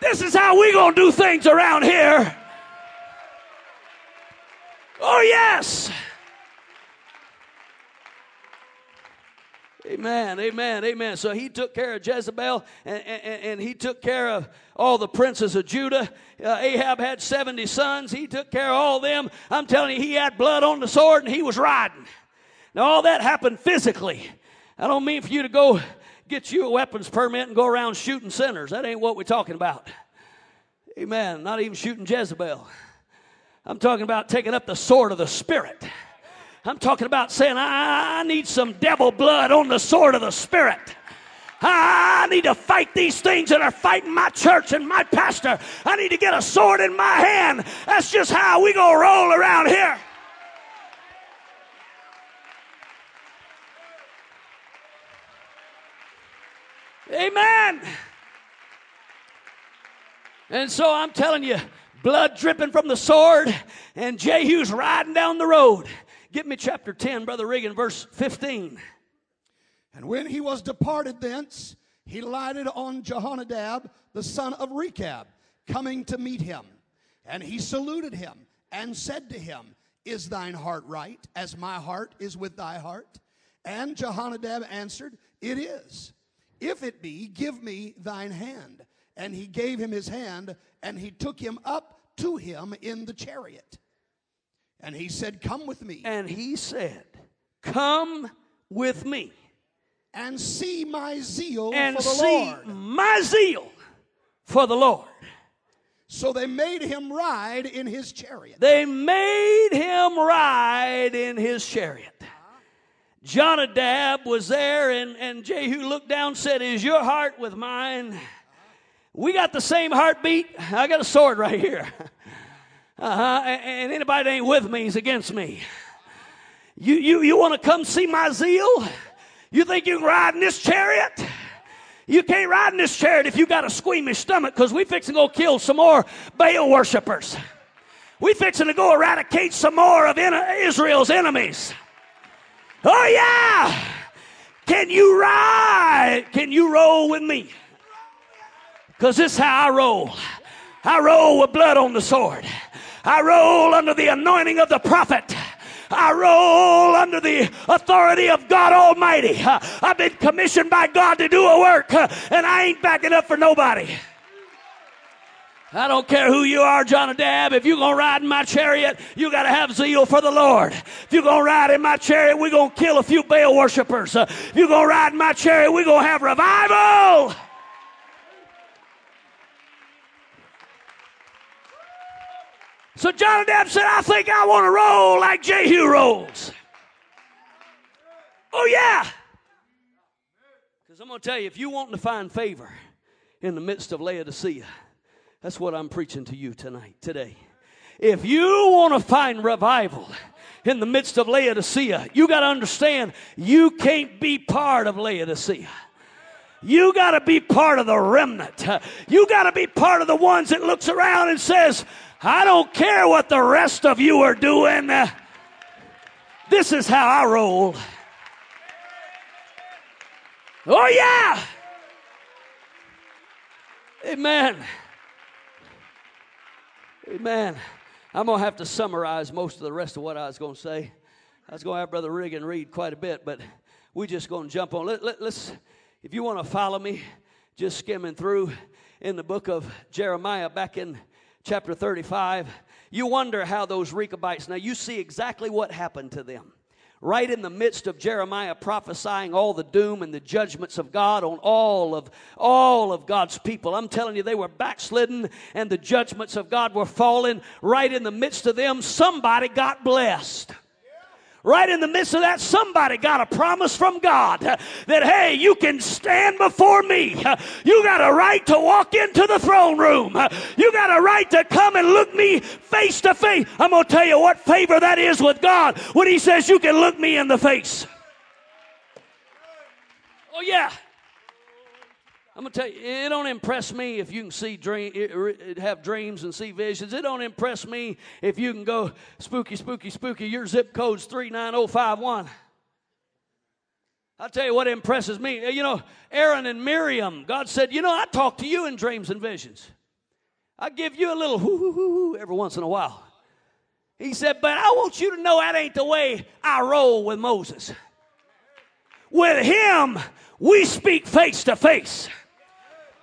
S2: This is how we're going to do things around here. Oh, yes. Amen, amen, amen. So he took care of Jezebel and, and, and he took care of all the princes of Judah. Uh, Ahab had 70 sons. He took care of all them. I'm telling you, he had blood on the sword and he was riding. Now, all that happened physically. I don't mean for you to go get you a weapons permit and go around shooting sinners. That ain't what we're talking about. Amen. Not even shooting Jezebel. I'm talking about taking up the sword of the Spirit. I'm talking about saying, I need some devil blood on the sword of the Spirit. I need to fight these things that are fighting my church and my pastor. I need to get a sword in my hand. That's just how we gonna roll around here. Amen. And so I'm telling you, blood dripping from the sword, and Jehu's riding down the road. Give me chapter 10, Brother Regan, verse 15.
S1: And when he was departed thence, he lighted on Jehonadab, the son of Rechab, coming to meet him. And he saluted him and said to him, Is thine heart right, as my heart is with thy heart? And Jehonadab answered, It is. If it be, give me thine hand. And he gave him his hand, and he took him up to him in the chariot. And he said, Come with me.
S2: And he said, Come with me.
S1: And see my zeal
S2: and
S1: for the
S2: see
S1: Lord.
S2: my zeal for the Lord.
S1: So they made him ride in his chariot.
S2: They made him ride in his chariot. Jonadab was there, and, and Jehu looked down and said, Is your heart with mine? We got the same heartbeat. I got a sword right here. Uh-huh. And anybody that ain't with me is against me. You, you, you want to come see my zeal? You think you can ride in this chariot? You can't ride in this chariot if you got a squeamish stomach because we fixing to go kill some more Baal worshippers. We fixing to go eradicate some more of Israel's enemies. Oh yeah! Can you ride? Can you roll with me? Because this is how I roll. I roll with blood on the sword. I roll under the anointing of the prophet. I roll under the authority of God Almighty. I've been commissioned by God to do a work, and I ain't backing up for nobody. I don't care who you are, Jonadab. If you're going to ride in my chariot, you got to have zeal for the Lord. If you're going to ride in my chariot, we're going to kill a few Baal worshippers. If you're going to ride in my chariot, we're going to have revival. So Jonadab said, I think I want to roll like Jehu rolls. Oh, yeah. Because I'm going to tell you, if you want to find favor in the midst of Laodicea, That's what I'm preaching to you tonight, today. If you want to find revival in the midst of Laodicea, you got to understand you can't be part of Laodicea. You got to be part of the remnant. You got to be part of the ones that looks around and says, I don't care what the rest of you are doing. This is how I roll. Oh, yeah. Amen. Amen. I'm going to have to summarize most of the rest of what I was going to say. I was going to have Brother Riggin read quite a bit, but we're just going to jump on. Let, let, let's, if you want to follow me, just skimming through in the book of Jeremiah back in chapter 35, you wonder how those Rechabites, now you see exactly what happened to them right in the midst of Jeremiah prophesying all the doom and the judgments of God on all of all of God's people. I'm telling you, they were backslidden and the judgments of God were falling. Right in the midst of them, somebody got blessed right in the midst of that, somebody got a promise from God that, hey, you can stand before me. You got a right to walk into the throne room. You got a right to come and look me face to face. I'm going to tell you what favor that is with God when He says you can look me in the face. Oh, yeah. I'm gonna tell you, it don't impress me if you can see dream, have dreams and see visions. It don't impress me if you can go spooky, spooky, spooky. Your zip code's three nine zero five one. I'll tell you what impresses me. Uh, you know, Aaron and Miriam. God said, you know, I talk to you in dreams and visions. I give you a little hoo hoo hoo every once in a while. He said, but I want you to know that ain't the way I roll with Moses. With him, we speak face to face.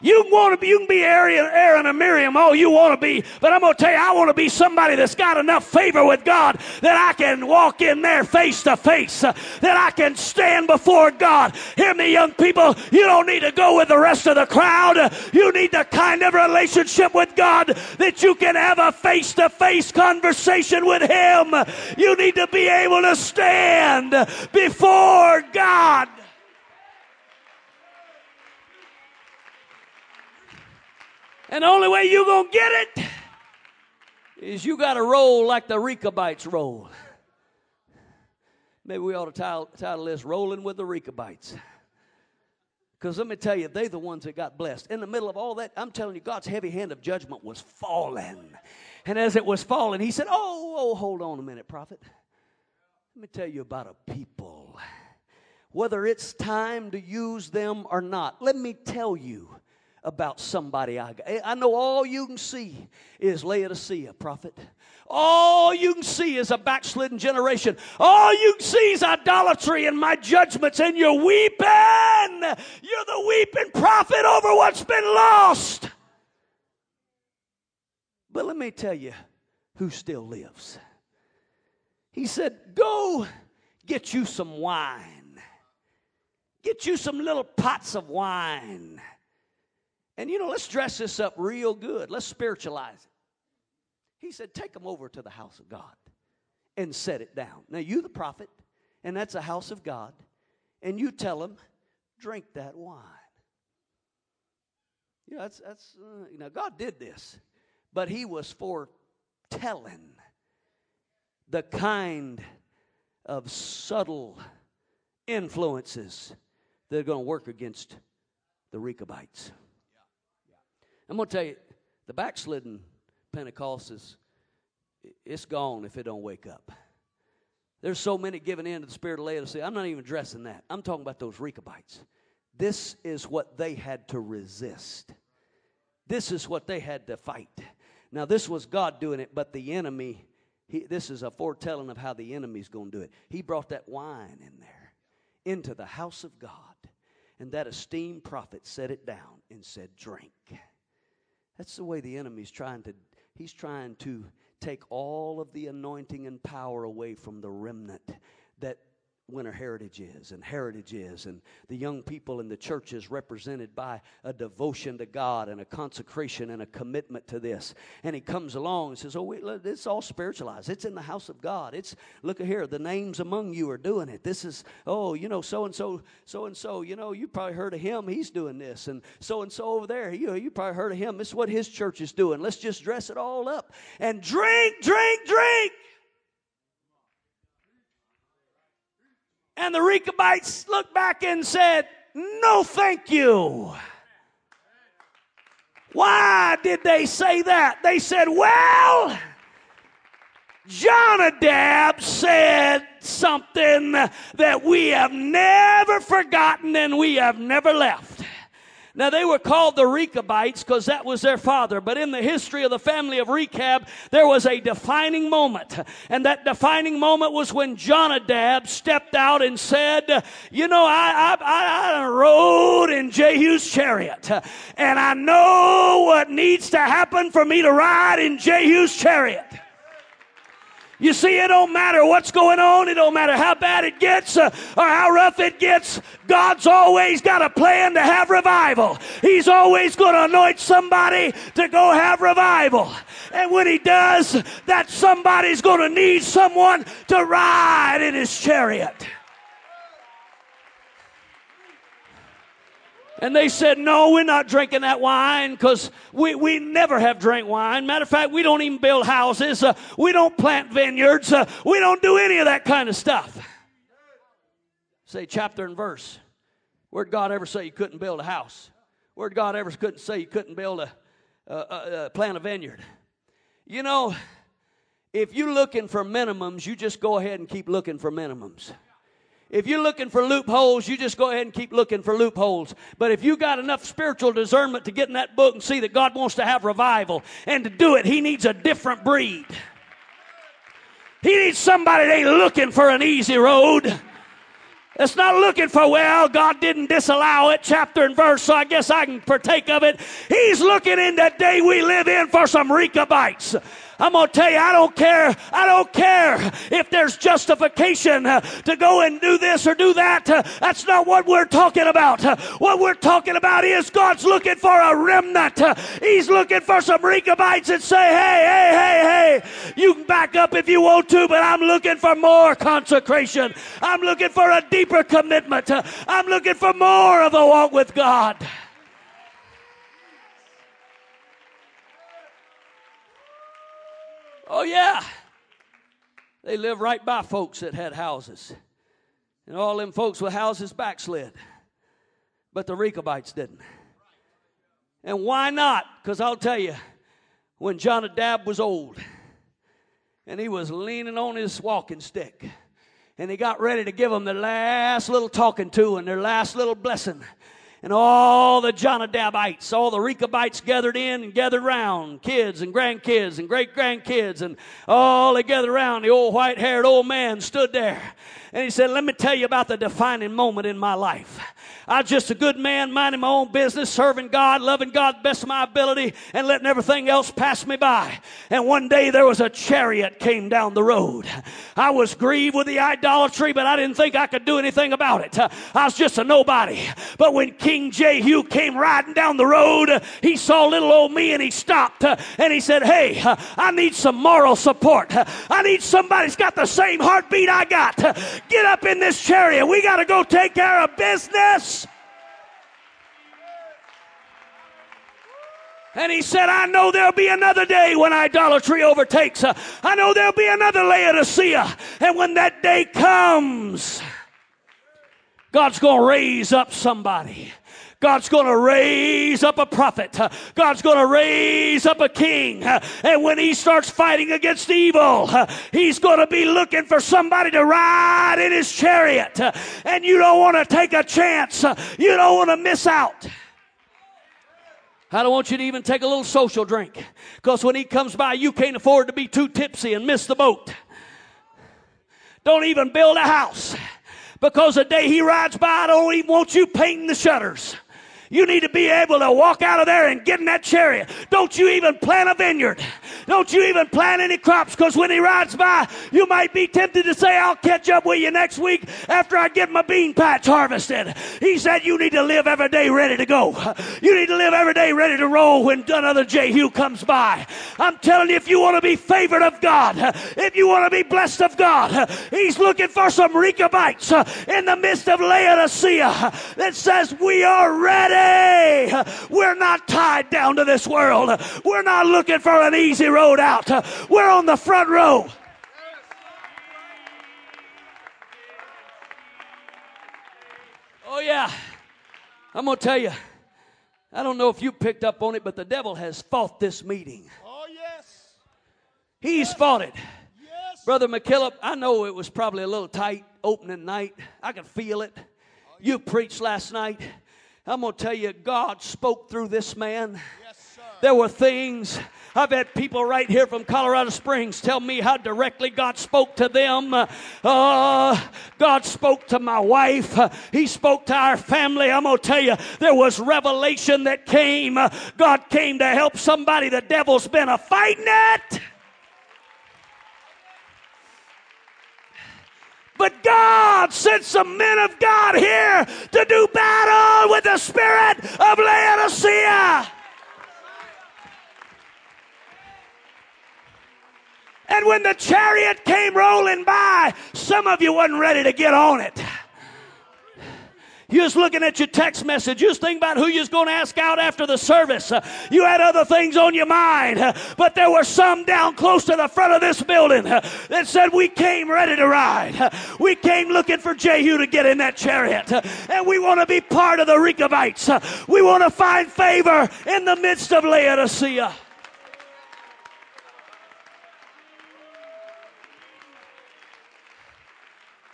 S2: You want to be, you can be Aaron, Aaron and Miriam all you want to be, but I'm going to tell you, I want to be somebody that's got enough favor with God that I can walk in there face to face, uh, that I can stand before God. Hear me, young people, you don't need to go with the rest of the crowd. You need the kind of relationship with God that you can have a face to face conversation with Him. You need to be able to stand before God. And the only way you're going to get it is you got to roll like the Rechabites roll. Maybe we ought to title, title this Rolling with the Rechabites. Because let me tell you, they're the ones that got blessed. In the middle of all that, I'm telling you, God's heavy hand of judgment was falling. And as it was falling, he said, Oh, oh, hold on a minute, prophet. Let me tell you about a people. Whether it's time to use them or not, let me tell you about somebody I got. Eh, I know all you can see is Laodicea, prophet. All you can see is a backslidden generation. All you can see is idolatry and my judgments, and you're weeping. You're the weeping prophet over what's been lost. But let me tell you who still lives. He said, Go get you some wine, get you some little pots of wine and you know, let's dress this up real good. Let's spiritualize it. He said, Take them over to the house of God and set it down. Now, you, the prophet, and that's a house of God, and you tell them, Drink that wine. You know, that's, that's uh, you know, God did this, but He was foretelling the kind of subtle influences that are going to work against the Rechabites. I'm going to tell you, the backslidden Pentecost is it's gone if it don't wake up. There's so many giving in to the spirit of Laodicea. I'm not even addressing that. I'm talking about those Rechabites. This is what they had to resist. This is what they had to fight. Now, this was God doing it, but the enemy, he, this is a foretelling of how the enemy's going to do it. He brought that wine in there into the house of God, and that esteemed prophet set it down and said, Drink. That's the way the enemy's trying to, he's trying to take all of the anointing and power away from the remnant that Winter Heritage is, and Heritage is, and the young people in the church is represented by a devotion to God and a consecration and a commitment to this. And he comes along and says, "Oh, wait, it's all spiritualized. It's in the house of God. It's look here. The names among you are doing it. This is oh, you know, so and so, so and so. You know, you probably heard of him. He's doing this, and so and so over there. You you probably heard of him. This is what his church is doing. Let's just dress it all up and drink, drink, drink." And the Rechabites looked back and said, No, thank you. Why did they say that? They said, Well, Jonadab said something that we have never forgotten and we have never left. Now, they were called the Rechabites because that was their father. But in the history of the family of Rechab, there was a defining moment. And that defining moment was when Jonadab stepped out and said, You know, I, I, I rode in Jehu's chariot. And I know what needs to happen for me to ride in Jehu's chariot. You see, it don't matter what's going on. It don't matter how bad it gets uh, or how rough it gets. God's always got a plan to have revival. He's always going to anoint somebody to go have revival. And when he does, that somebody's going to need someone to ride in his chariot. And they said, No, we're not drinking that wine because we, we never have drank wine. Matter of fact, we don't even build houses. Uh, we don't plant vineyards. Uh, we don't do any of that kind of stuff. Say chapter and verse. Where'd God ever say you couldn't build a house? Where'd God ever couldn't say you couldn't build a, a, a, a plant a vineyard? You know, if you're looking for minimums, you just go ahead and keep looking for minimums. If you're looking for loopholes, you just go ahead and keep looking for loopholes. But if you got enough spiritual discernment to get in that book and see that God wants to have revival, and to do it, He needs a different breed. He needs somebody that ain't looking for an easy road. It's not looking for, well, God didn't disallow it, chapter and verse, so I guess I can partake of it. He's looking in that day we live in for some Rechabites. I'm going to tell you, I don't care. I don't care if there's justification uh, to go and do this or do that. Uh, that's not what we're talking about. Uh, what we're talking about is God's looking for a remnant. He's looking for some Rechabites that say, hey, hey, hey, hey, you can back up if you want to, but I'm looking for more consecration. I'm looking for a deeper commitment. I'm looking for more of a walk with God. Oh, yeah. They lived right by folks that had houses. And all them folks with houses backslid. But the Rechabites didn't. And why not? Because I'll tell you, when Jonadab was old and he was leaning on his walking stick and he got ready to give them their last little talking to and their last little blessing and all the Jonadabites, all the Rechabites gathered in and gathered round, kids and grandkids and great grandkids, and all they gathered around. The old white haired old man stood there and he said, Let me tell you about the defining moment in my life. I was just a good man, minding my own business, serving God, loving God the best of my ability, and letting everything else pass me by. And one day there was a chariot came down the road. I was grieved with the idolatry, but I didn't think I could do anything about it. I was just a nobody. But when King Jehu came riding down the road, he saw little old me and he stopped and he said, Hey, I need some moral support. I need somebody that's got the same heartbeat I got. Get up in this chariot. We got to go take care of business. And he said, I know there'll be another day when idolatry overtakes. I know there'll be another Laodicea. And when that day comes, God's going to raise up somebody God's going to raise up a prophet. God's going to raise up a king. And when he starts fighting against evil, he's going to be looking for somebody to ride in his chariot. And you don't want to take a chance. You don't want to miss out. I don't want you to even take a little social drink because when he comes by, you can't afford to be too tipsy and miss the boat. Don't even build a house because the day he rides by, I don't even want you painting the shutters. You need to be able to walk out of there and get in that chariot. Don't you even plant a vineyard. Don't you even plant any crops because when he rides by, you might be tempted to say, I'll catch up with you next week after I get my bean patch harvested. He said, You need to live every day ready to go. You need to live every day ready to roll when another Jehu comes by. I'm telling you, if you want to be favored of God, if you want to be blessed of God, He's looking for some Rechabites in the midst of Laodicea that says, We are ready. We're not tied down to this world. We're not looking for an easy road out. Uh, we're on the front row. Oh, yeah. I'm going to tell you, I don't know if you picked up on it, but the devil has fought this meeting.
S1: Oh, yes.
S2: He's yes. fought it.
S1: Yes.
S2: Brother McKillop, I know it was probably a little tight opening night. I could feel it. You preached last night. I'm going to tell you, God spoke through this man.
S1: Yes, sir.
S2: there were things. I've had people right here from Colorado Springs tell me how directly God spoke to them. Uh, God spoke to my wife. Uh, he spoke to our family. I'm going to tell you, there was revelation that came. Uh, God came to help somebody. The devil's been a fighting it. But God sent some men of God here to do battle with the spirit of Laodicea. And when the chariot came rolling by, some of you wasn't ready to get on it. You was looking at your text message. You was thinking about who you was going to ask out after the service. You had other things on your mind. But there were some down close to the front of this building that said, we came ready to ride. We came looking for Jehu to get in that chariot. And we want to be part of the Rechabites. We want to find favor in the midst of Laodicea.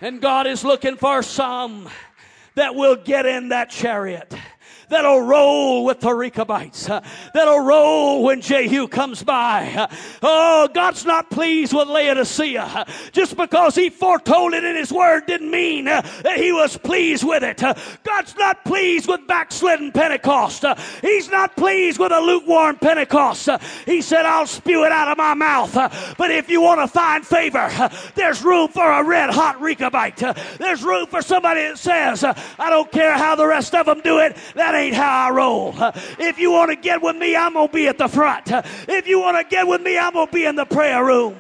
S2: And God is looking for some that will get in that chariot that'll roll with the Rechabites, uh, that'll roll when Jehu comes by. Uh, oh, God's not pleased with Laodicea. Uh, just because he foretold it in his word didn't mean uh, that he was pleased with it. Uh, God's not pleased with backslidden Pentecost. Uh, he's not pleased with a lukewarm Pentecost. He said, I'll spew it out of my mouth. But if you want to find favor, there's room for a red hot Rechabite. There's room for somebody that says, I don't care how the rest of them do it. That ain't how I roll. If you want to get with me, I'm going to be at the front. If you want to get with me, I'm going to be in the prayer room.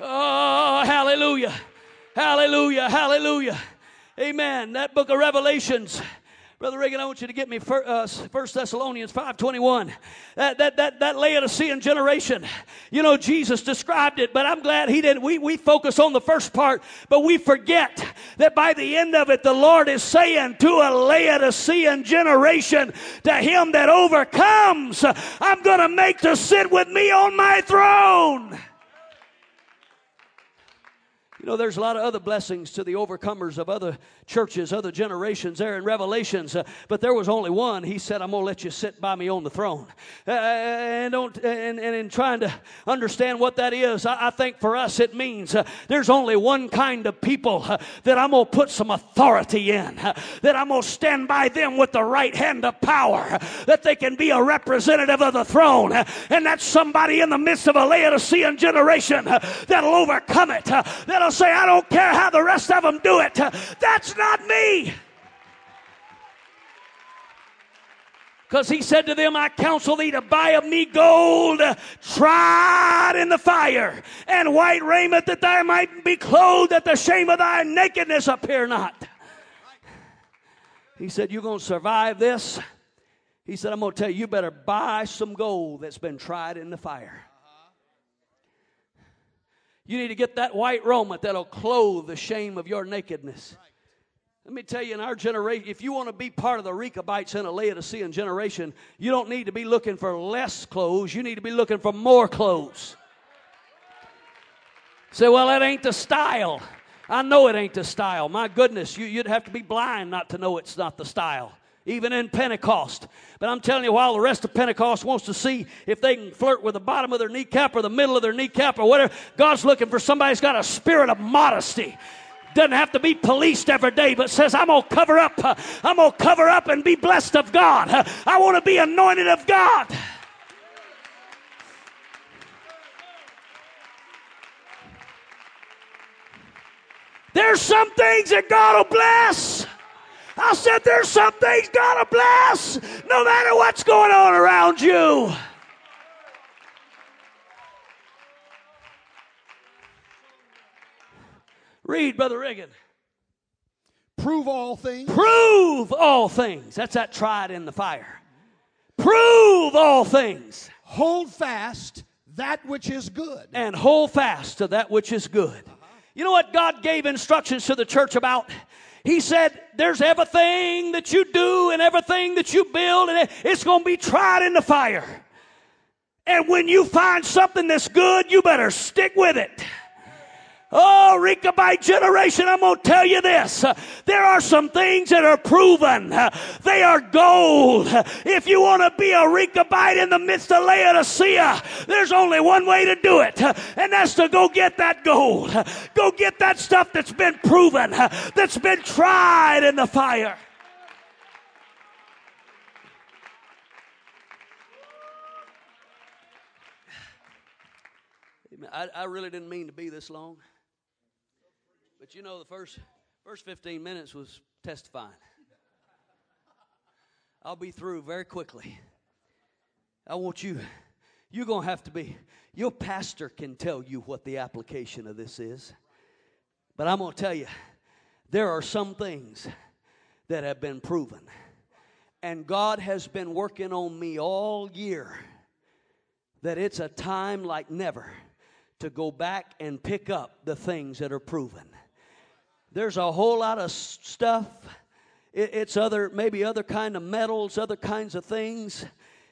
S2: Oh, hallelujah. Hallelujah. Hallelujah. Amen. That book of Revelations Brother Reagan, I want you to get me uh, First Thessalonians 5.21. That, that, that, that Laodicean generation, you know, Jesus described it, but I'm glad he didn't. We, we focus on the first part, but we forget that by the end of it, the Lord is saying to a Laodicean generation, to him that overcomes, I'm going to make to sit with me on my throne. You know, there's a lot of other blessings to the overcomers of other churches, other generations there in Revelations, uh, but there was only one. He said, I'm going to let you sit by me on the throne. Uh, and, don't, and, and in trying to understand what that is, I, I think for us it means uh, there's only one kind of people uh, that I'm going to put some authority in, uh, that I'm going to stand by them with the right hand of power, that they can be a representative of the throne. and that's somebody in the midst of a Laodicean generation that'll overcome it, that'll say, I don't care how the rest of them do it. That's not me. Because he said to them, I counsel thee to buy of me gold tried in the fire, and white raiment that thou might be clothed, that the shame of thy nakedness appear not. He said, You're going to survive this? He said, I'm going to tell you, you better buy some gold that's been tried in the fire. You need to get that white raiment that'll clothe the shame of your nakedness. Let me tell you, in our generation, if you want to be part of the Rechabites in a Laodicean generation, you don't need to be looking for less clothes. You need to be looking for more clothes. Say, well, that ain't the style. I know it ain't the style. My goodness, you, would have to be blind not to know it's not the style even in Pentecost. But I'm telling you, while the rest of Pentecost wants to see if they can flirt with the bottom of their kneecap or the middle of their kneecap or whatever, God's looking for somebody who's got a spirit of modesty. Doesn't have to be policed every day, but says, I'm going to cover up. I'm going to cover up and be blessed of God. I want to be anointed of God. There's some things that God will bless. I said, There's some things God will bless no matter what's going on around you. Read, Brother Reagan.
S1: Prove all things.
S2: Prove all things. That's that tried in the fire. Prove all things.
S1: Hold fast that which is good.
S2: And hold fast to that which is good. You know what God gave instructions to the church about? He said, There's everything that you do and everything that you build, and it's going to be tried in the fire. And when you find something that's good, you better stick with it. Oh, Rechabite generation, I'm going to tell you this. There are some things that are proven. They are gold. If you want to be a Rechabite in the midst of Laodicea, there's only one way to do it, and that's to go get that gold. Go get that stuff that's been proven, that's been tried in the fire. I, I really didn't mean to be this long. But you know, the first first 15 minutes was testifying. I'll be through very quickly. I want you, you're going to have to be, your pastor can tell you what the application of this is. But I'm going to tell you, there are some things that have been proven. And God has been working on me all year that it's a time like never to go back and pick up the things that are proven. There's a whole lot of stuff. It's other, maybe other kind of metals, other kinds of things.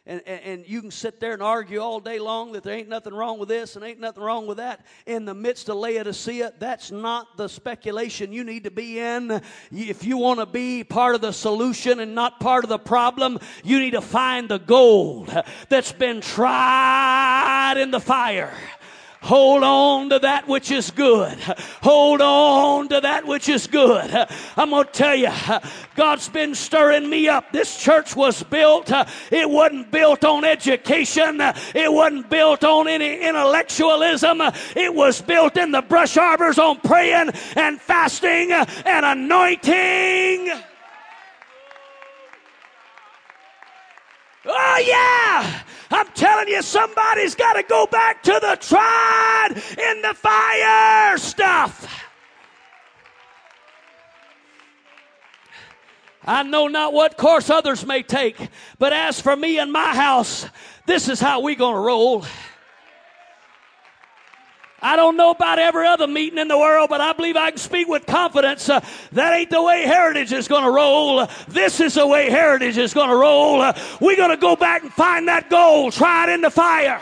S2: And, and, and, you can sit there and argue all day long that there ain't nothing wrong with this and ain't nothing wrong with that. In the midst of Laodicea, that's not the speculation you need to be in. If you want to be part of the solution and not part of the problem, you need to find the gold that's been tried in the fire. Hold on to that which is good. Hold on to that which is good. I'm going to tell you, God's been stirring me up. This church was built, it wasn't built on education, it wasn't built on any intellectualism, it was built in the brush arbors on praying and fasting and anointing. Oh, yeah! I'm telling you, somebody's got to go back to the tried in the fire stuff. I know not what course others may take, but as for me and my house, this is how we're going to roll. I don't know about every other meeting in the world, but I believe I can speak with confidence. Uh, that ain't the way Heritage is going to roll. This is the way Heritage is going to roll. Uh, we're going to go back and find that gold, try it in the fire.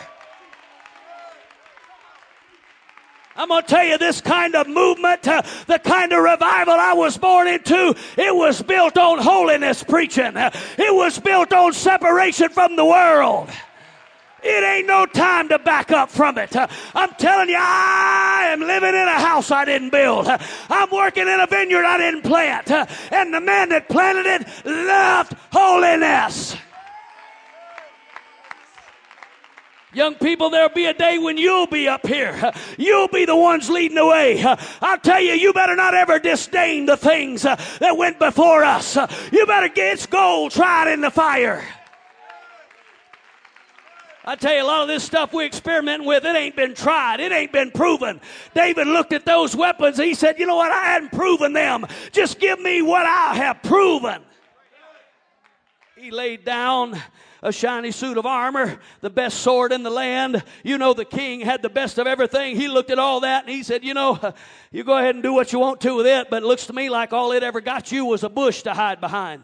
S2: I'm going to tell you this kind of movement, uh, the kind of revival I was born into, it was built on holiness preaching. Uh, it was built on separation from the world. It ain't no time to back up from it. I'm telling you, I am living in a house I didn't build. I'm working in a vineyard I didn't plant. And the man that planted it loved holiness. Young people, there'll be a day when you'll be up here. You'll be the ones leading the way. I'll tell you, you better not ever disdain the things that went before us. You better get gold tried in the fire. I tell you, a lot of this stuff we experiment with, it ain't been tried. It ain't been proven. David looked at those weapons. He said, You know what? I hadn't proven them. Just give me what I have proven. He laid down a shiny suit of armor, the best sword in the land. You know, the king had the best of everything. He looked at all that and he said, You know, you go ahead and do what you want to with it, but it looks to me like all it ever got you was a bush to hide behind.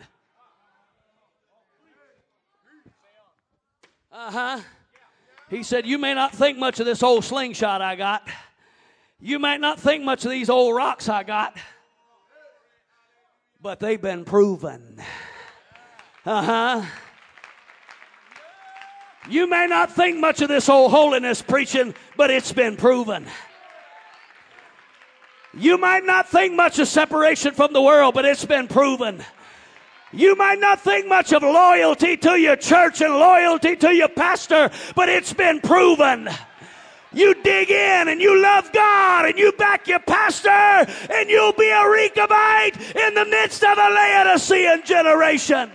S2: Uh huh. He said, You may not think much of this old slingshot I got. You might not think much of these old rocks I got. But they've been proven. Uh huh. You may not think much of this old holiness preaching, but it's been proven. You might not think much of separation from the world, but it's been proven. You might not think much of loyalty to your church and loyalty to your pastor, but it's been proven. You dig in and you love God and you back your pastor and you'll be a Rechabite in the midst of a Laodicean generation.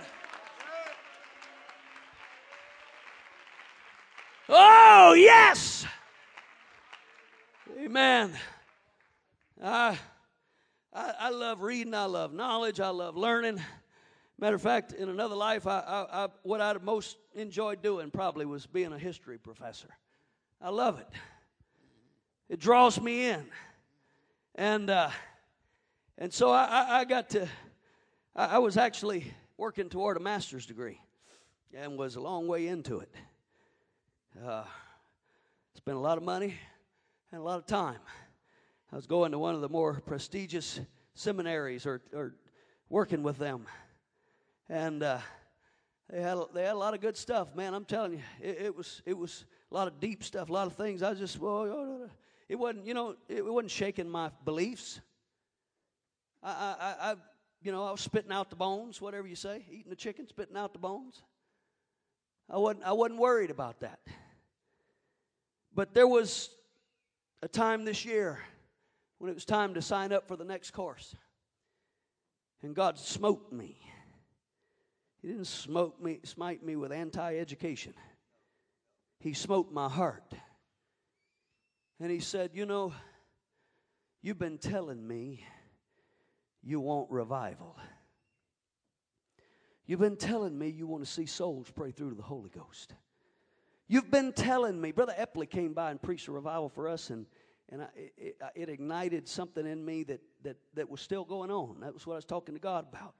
S2: Oh, yes. Amen. I, I, I, love reading. I love knowledge. I love learning. Matter of fact, in another life, I, I, what I most enjoyed doing probably was being a history professor. I love it. It draws me in, and uh, and so I, I got to. I was actually working toward a master's degree, and was a long way into it. Uh, spent a lot of money and a lot of time. I was going to one of the more prestigious seminaries or, or working with them. And uh, they, had, they had a lot of good stuff, man. I'm telling you, it, it, was, it was a lot of deep stuff, a lot of things. I just, well, it wasn't, you know, it wasn't shaking my beliefs. I, I, I, you know, I was spitting out the bones, whatever you say, eating the chicken, spitting out the bones. I wasn't, I wasn't worried about that. But there was a time this year when it was time to sign up for the next course. And God smote me. He didn't smote me, smite me with anti education. He smote my heart. And He said, You know, you've been telling me you want revival. You've been telling me you want to see souls pray through to the Holy Ghost. You've been telling me. Brother Epley came by and preached a revival for us, and and I, it, it, ignited something in me that, that, that was still going on. That was what I was talking to God about.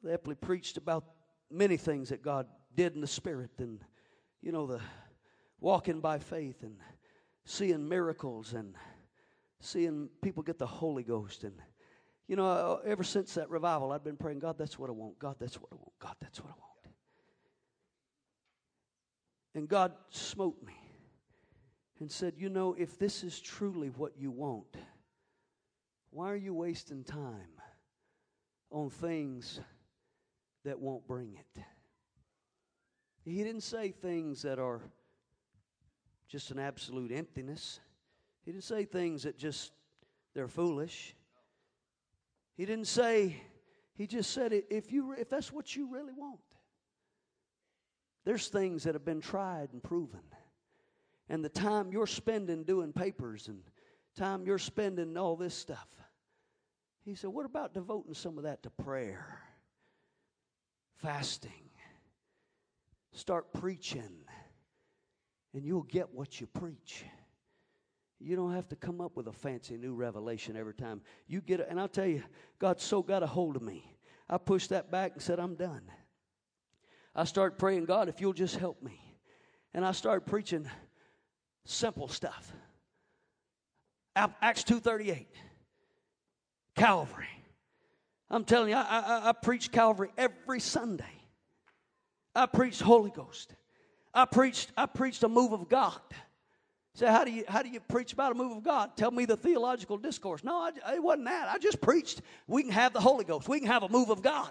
S2: Brother Epley preached about many things that God did in the Spirit, and you know the walking by faith and seeing miracles and seeing people get the Holy Ghost and you know ever since that revival I've been praying God that's what I want. God that's what I want. God that's what I want. And God smote me and said, You know, if this is truly what you want, why are you wasting time on things that won't bring it? He didn't say things that are just an absolute emptiness. He didn't say things that just they're foolish. He didn't say, he just said if you if that's what you really want. There's things that have been tried and proven and the time you're spending doing papers and time you're spending all this stuff. He said, What about devoting some of that to prayer, fasting? Start preaching, and you'll get what you preach. You don't have to come up with a fancy new revelation every time. You get it, and I'll tell you, God so got a hold of me. I pushed that back and said, I'm done. I start praying, God, if you'll just help me. And I start preaching Simple stuff. Acts 2.38. Calvary. I'm telling you, I, I, I preach Calvary every Sunday. I preached Holy Ghost. I preached, I preached a move of God. Say, how do you how do you preach about a move of God? Tell me the theological discourse. No, I, it wasn't that. I just preached. We can have the Holy Ghost. We can have a move of God.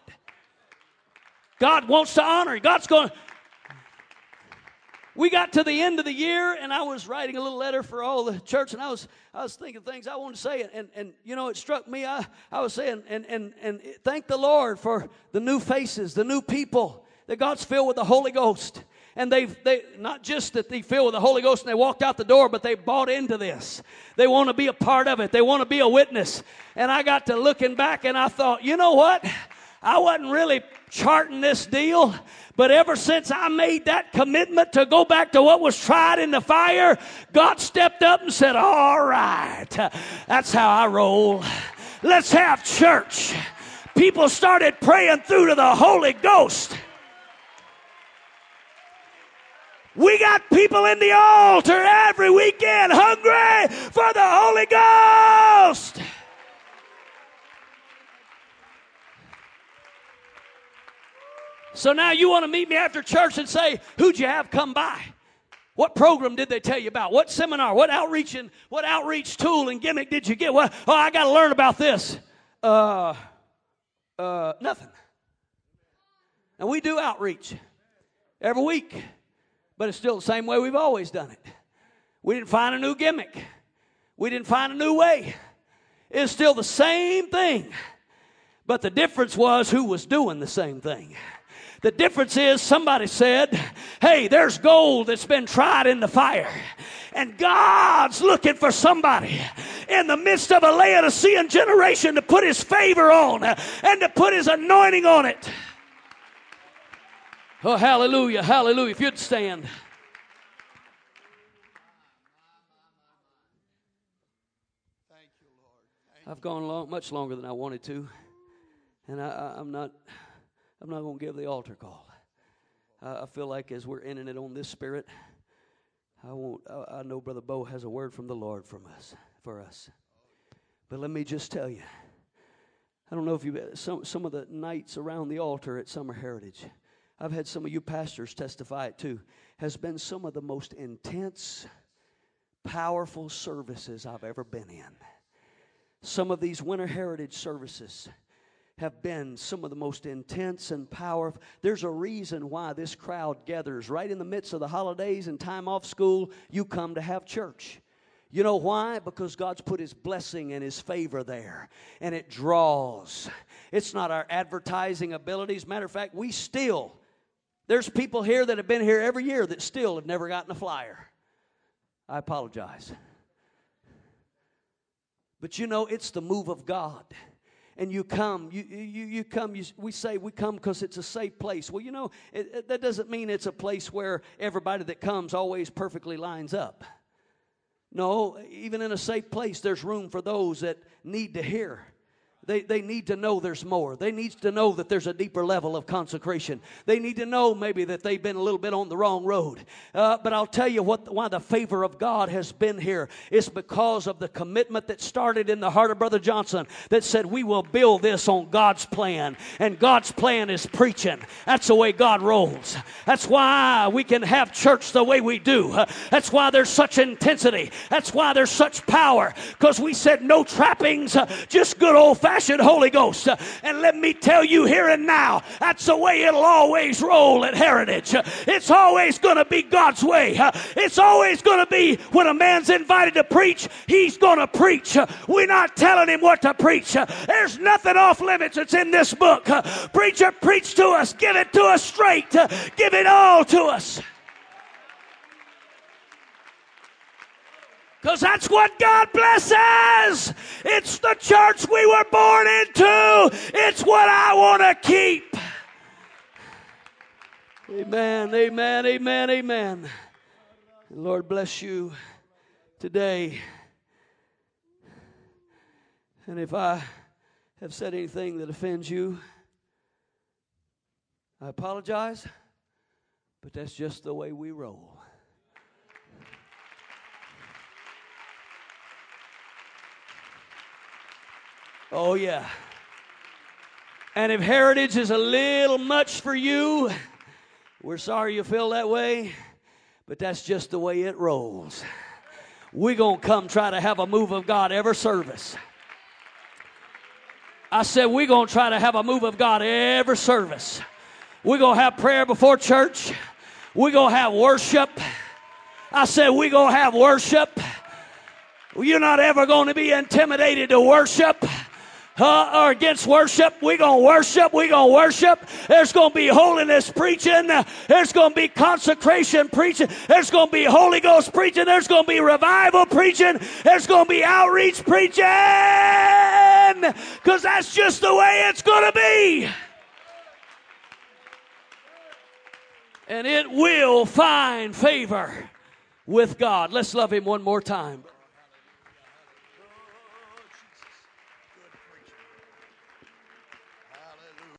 S2: God wants to honor. God's going we got to the end of the year and I was writing a little letter for all the church and I was I was thinking things I wanted to say and, and, and you know it struck me I, I was saying and, and and thank the Lord for the new faces, the new people that God's filled with the Holy Ghost. And they've they not just that they filled with the Holy Ghost and they walked out the door, but they bought into this. They want to be a part of it. They want to be a witness. And I got to looking back and I thought, you know what? I wasn't really charting this deal. But ever since I made that commitment to go back to what was tried in the fire, God stepped up and said, All right, that's how I roll. Let's have church. People started praying through to the Holy Ghost. We got people in the altar every weekend hungry for the Holy Ghost. So now you want to meet me after church and say, Who'd you have come by? What program did they tell you about? What seminar? What outreach and what outreach tool and gimmick did you get? What, oh, I got to learn about this. Uh, uh, nothing. And we do outreach every week, but it's still the same way we've always done it. We didn't find a new gimmick. We didn't find a new way. It's still the same thing. But the difference was who was doing the same thing. The difference is somebody said, Hey, there's gold that's been tried in the fire. And God's looking for somebody in the midst of a Laodicean generation to put his favor on and to put his anointing on it. Oh, hallelujah, hallelujah. If you'd stand. I've gone long, much longer than I wanted to, and I, am not. I'm not going to give the altar call. I, feel like as we're ending it on this spirit, I won't. I, I know Brother Bo has a word from the Lord from us for us. But let me just tell you. I don't know if you some some of the nights around the altar at Summer Heritage. I've had some of you pastors testify it too. Has been some of the most intense, powerful services I've ever been in. Some of these winter heritage services have been some of the most intense and powerful. There's a reason why this crowd gathers right in the midst of the holidays and time off school. You come to have church. You know why? Because God's put His blessing and His favor there, and it draws. It's not our advertising abilities. Matter of fact, we still, there's people here that have been here every year that still have never gotten a flyer. I apologize. But you know, it's the move of God. And you come, you, you, you come, you, we say we come because it's a safe place. Well, you know, it, it, that doesn't mean it's a place where everybody that comes always perfectly lines up. No, even in a safe place, there's room for those that need to hear they, they need to know there's more. They need to know that there's a deeper level of consecration. They need to know maybe that they've been a little bit on the wrong road. Uh, but I'll tell you what, why the favor of God has been here. It's because of the commitment that started in the heart of Brother Johnson that said, We will build this on God's plan. And God's plan is preaching. That's the way God rolls. That's why we can have church the way we do. That's why there's such intensity. That's why there's such power. Because we said no trappings, just good old fashioned Holy Ghost. And let me tell you here and now, that's the way it'll always roll at Heritage. It's always going to be God's way. It's always going to be when a man's invited to preach, he's going to preach. We're not telling him what to preach. There's nothing off limits that's in this book. Preacher, preach to us. Give it to us straight. Give it all to us. Because that's what God blesses. It's the church we were born into. It's what I want to keep. Amen, amen, amen, amen. Lord bless you today. And if I have said anything that offends you, I apologize, but that's just the way we roll. Oh, yeah. And if heritage is a little much for you, we're sorry you feel that way, but that's just the way it rolls. We're going to come try to have a move of God every service. I said, we're going to try to have a move of God every service. We're going to have prayer before church. We're going to have worship. I said, we're going to have worship. You're not ever going to be intimidated to worship uh, or against worship. We're going to worship. We're going to worship. There's going to be holiness preaching. There's going to be consecration preaching. There's going to be Holy Ghost preaching. There's going to be revival preaching. There's going to be outreach preaching. Because that's just the way it's going to be. And it will find favor with God. Let's love Him one more time.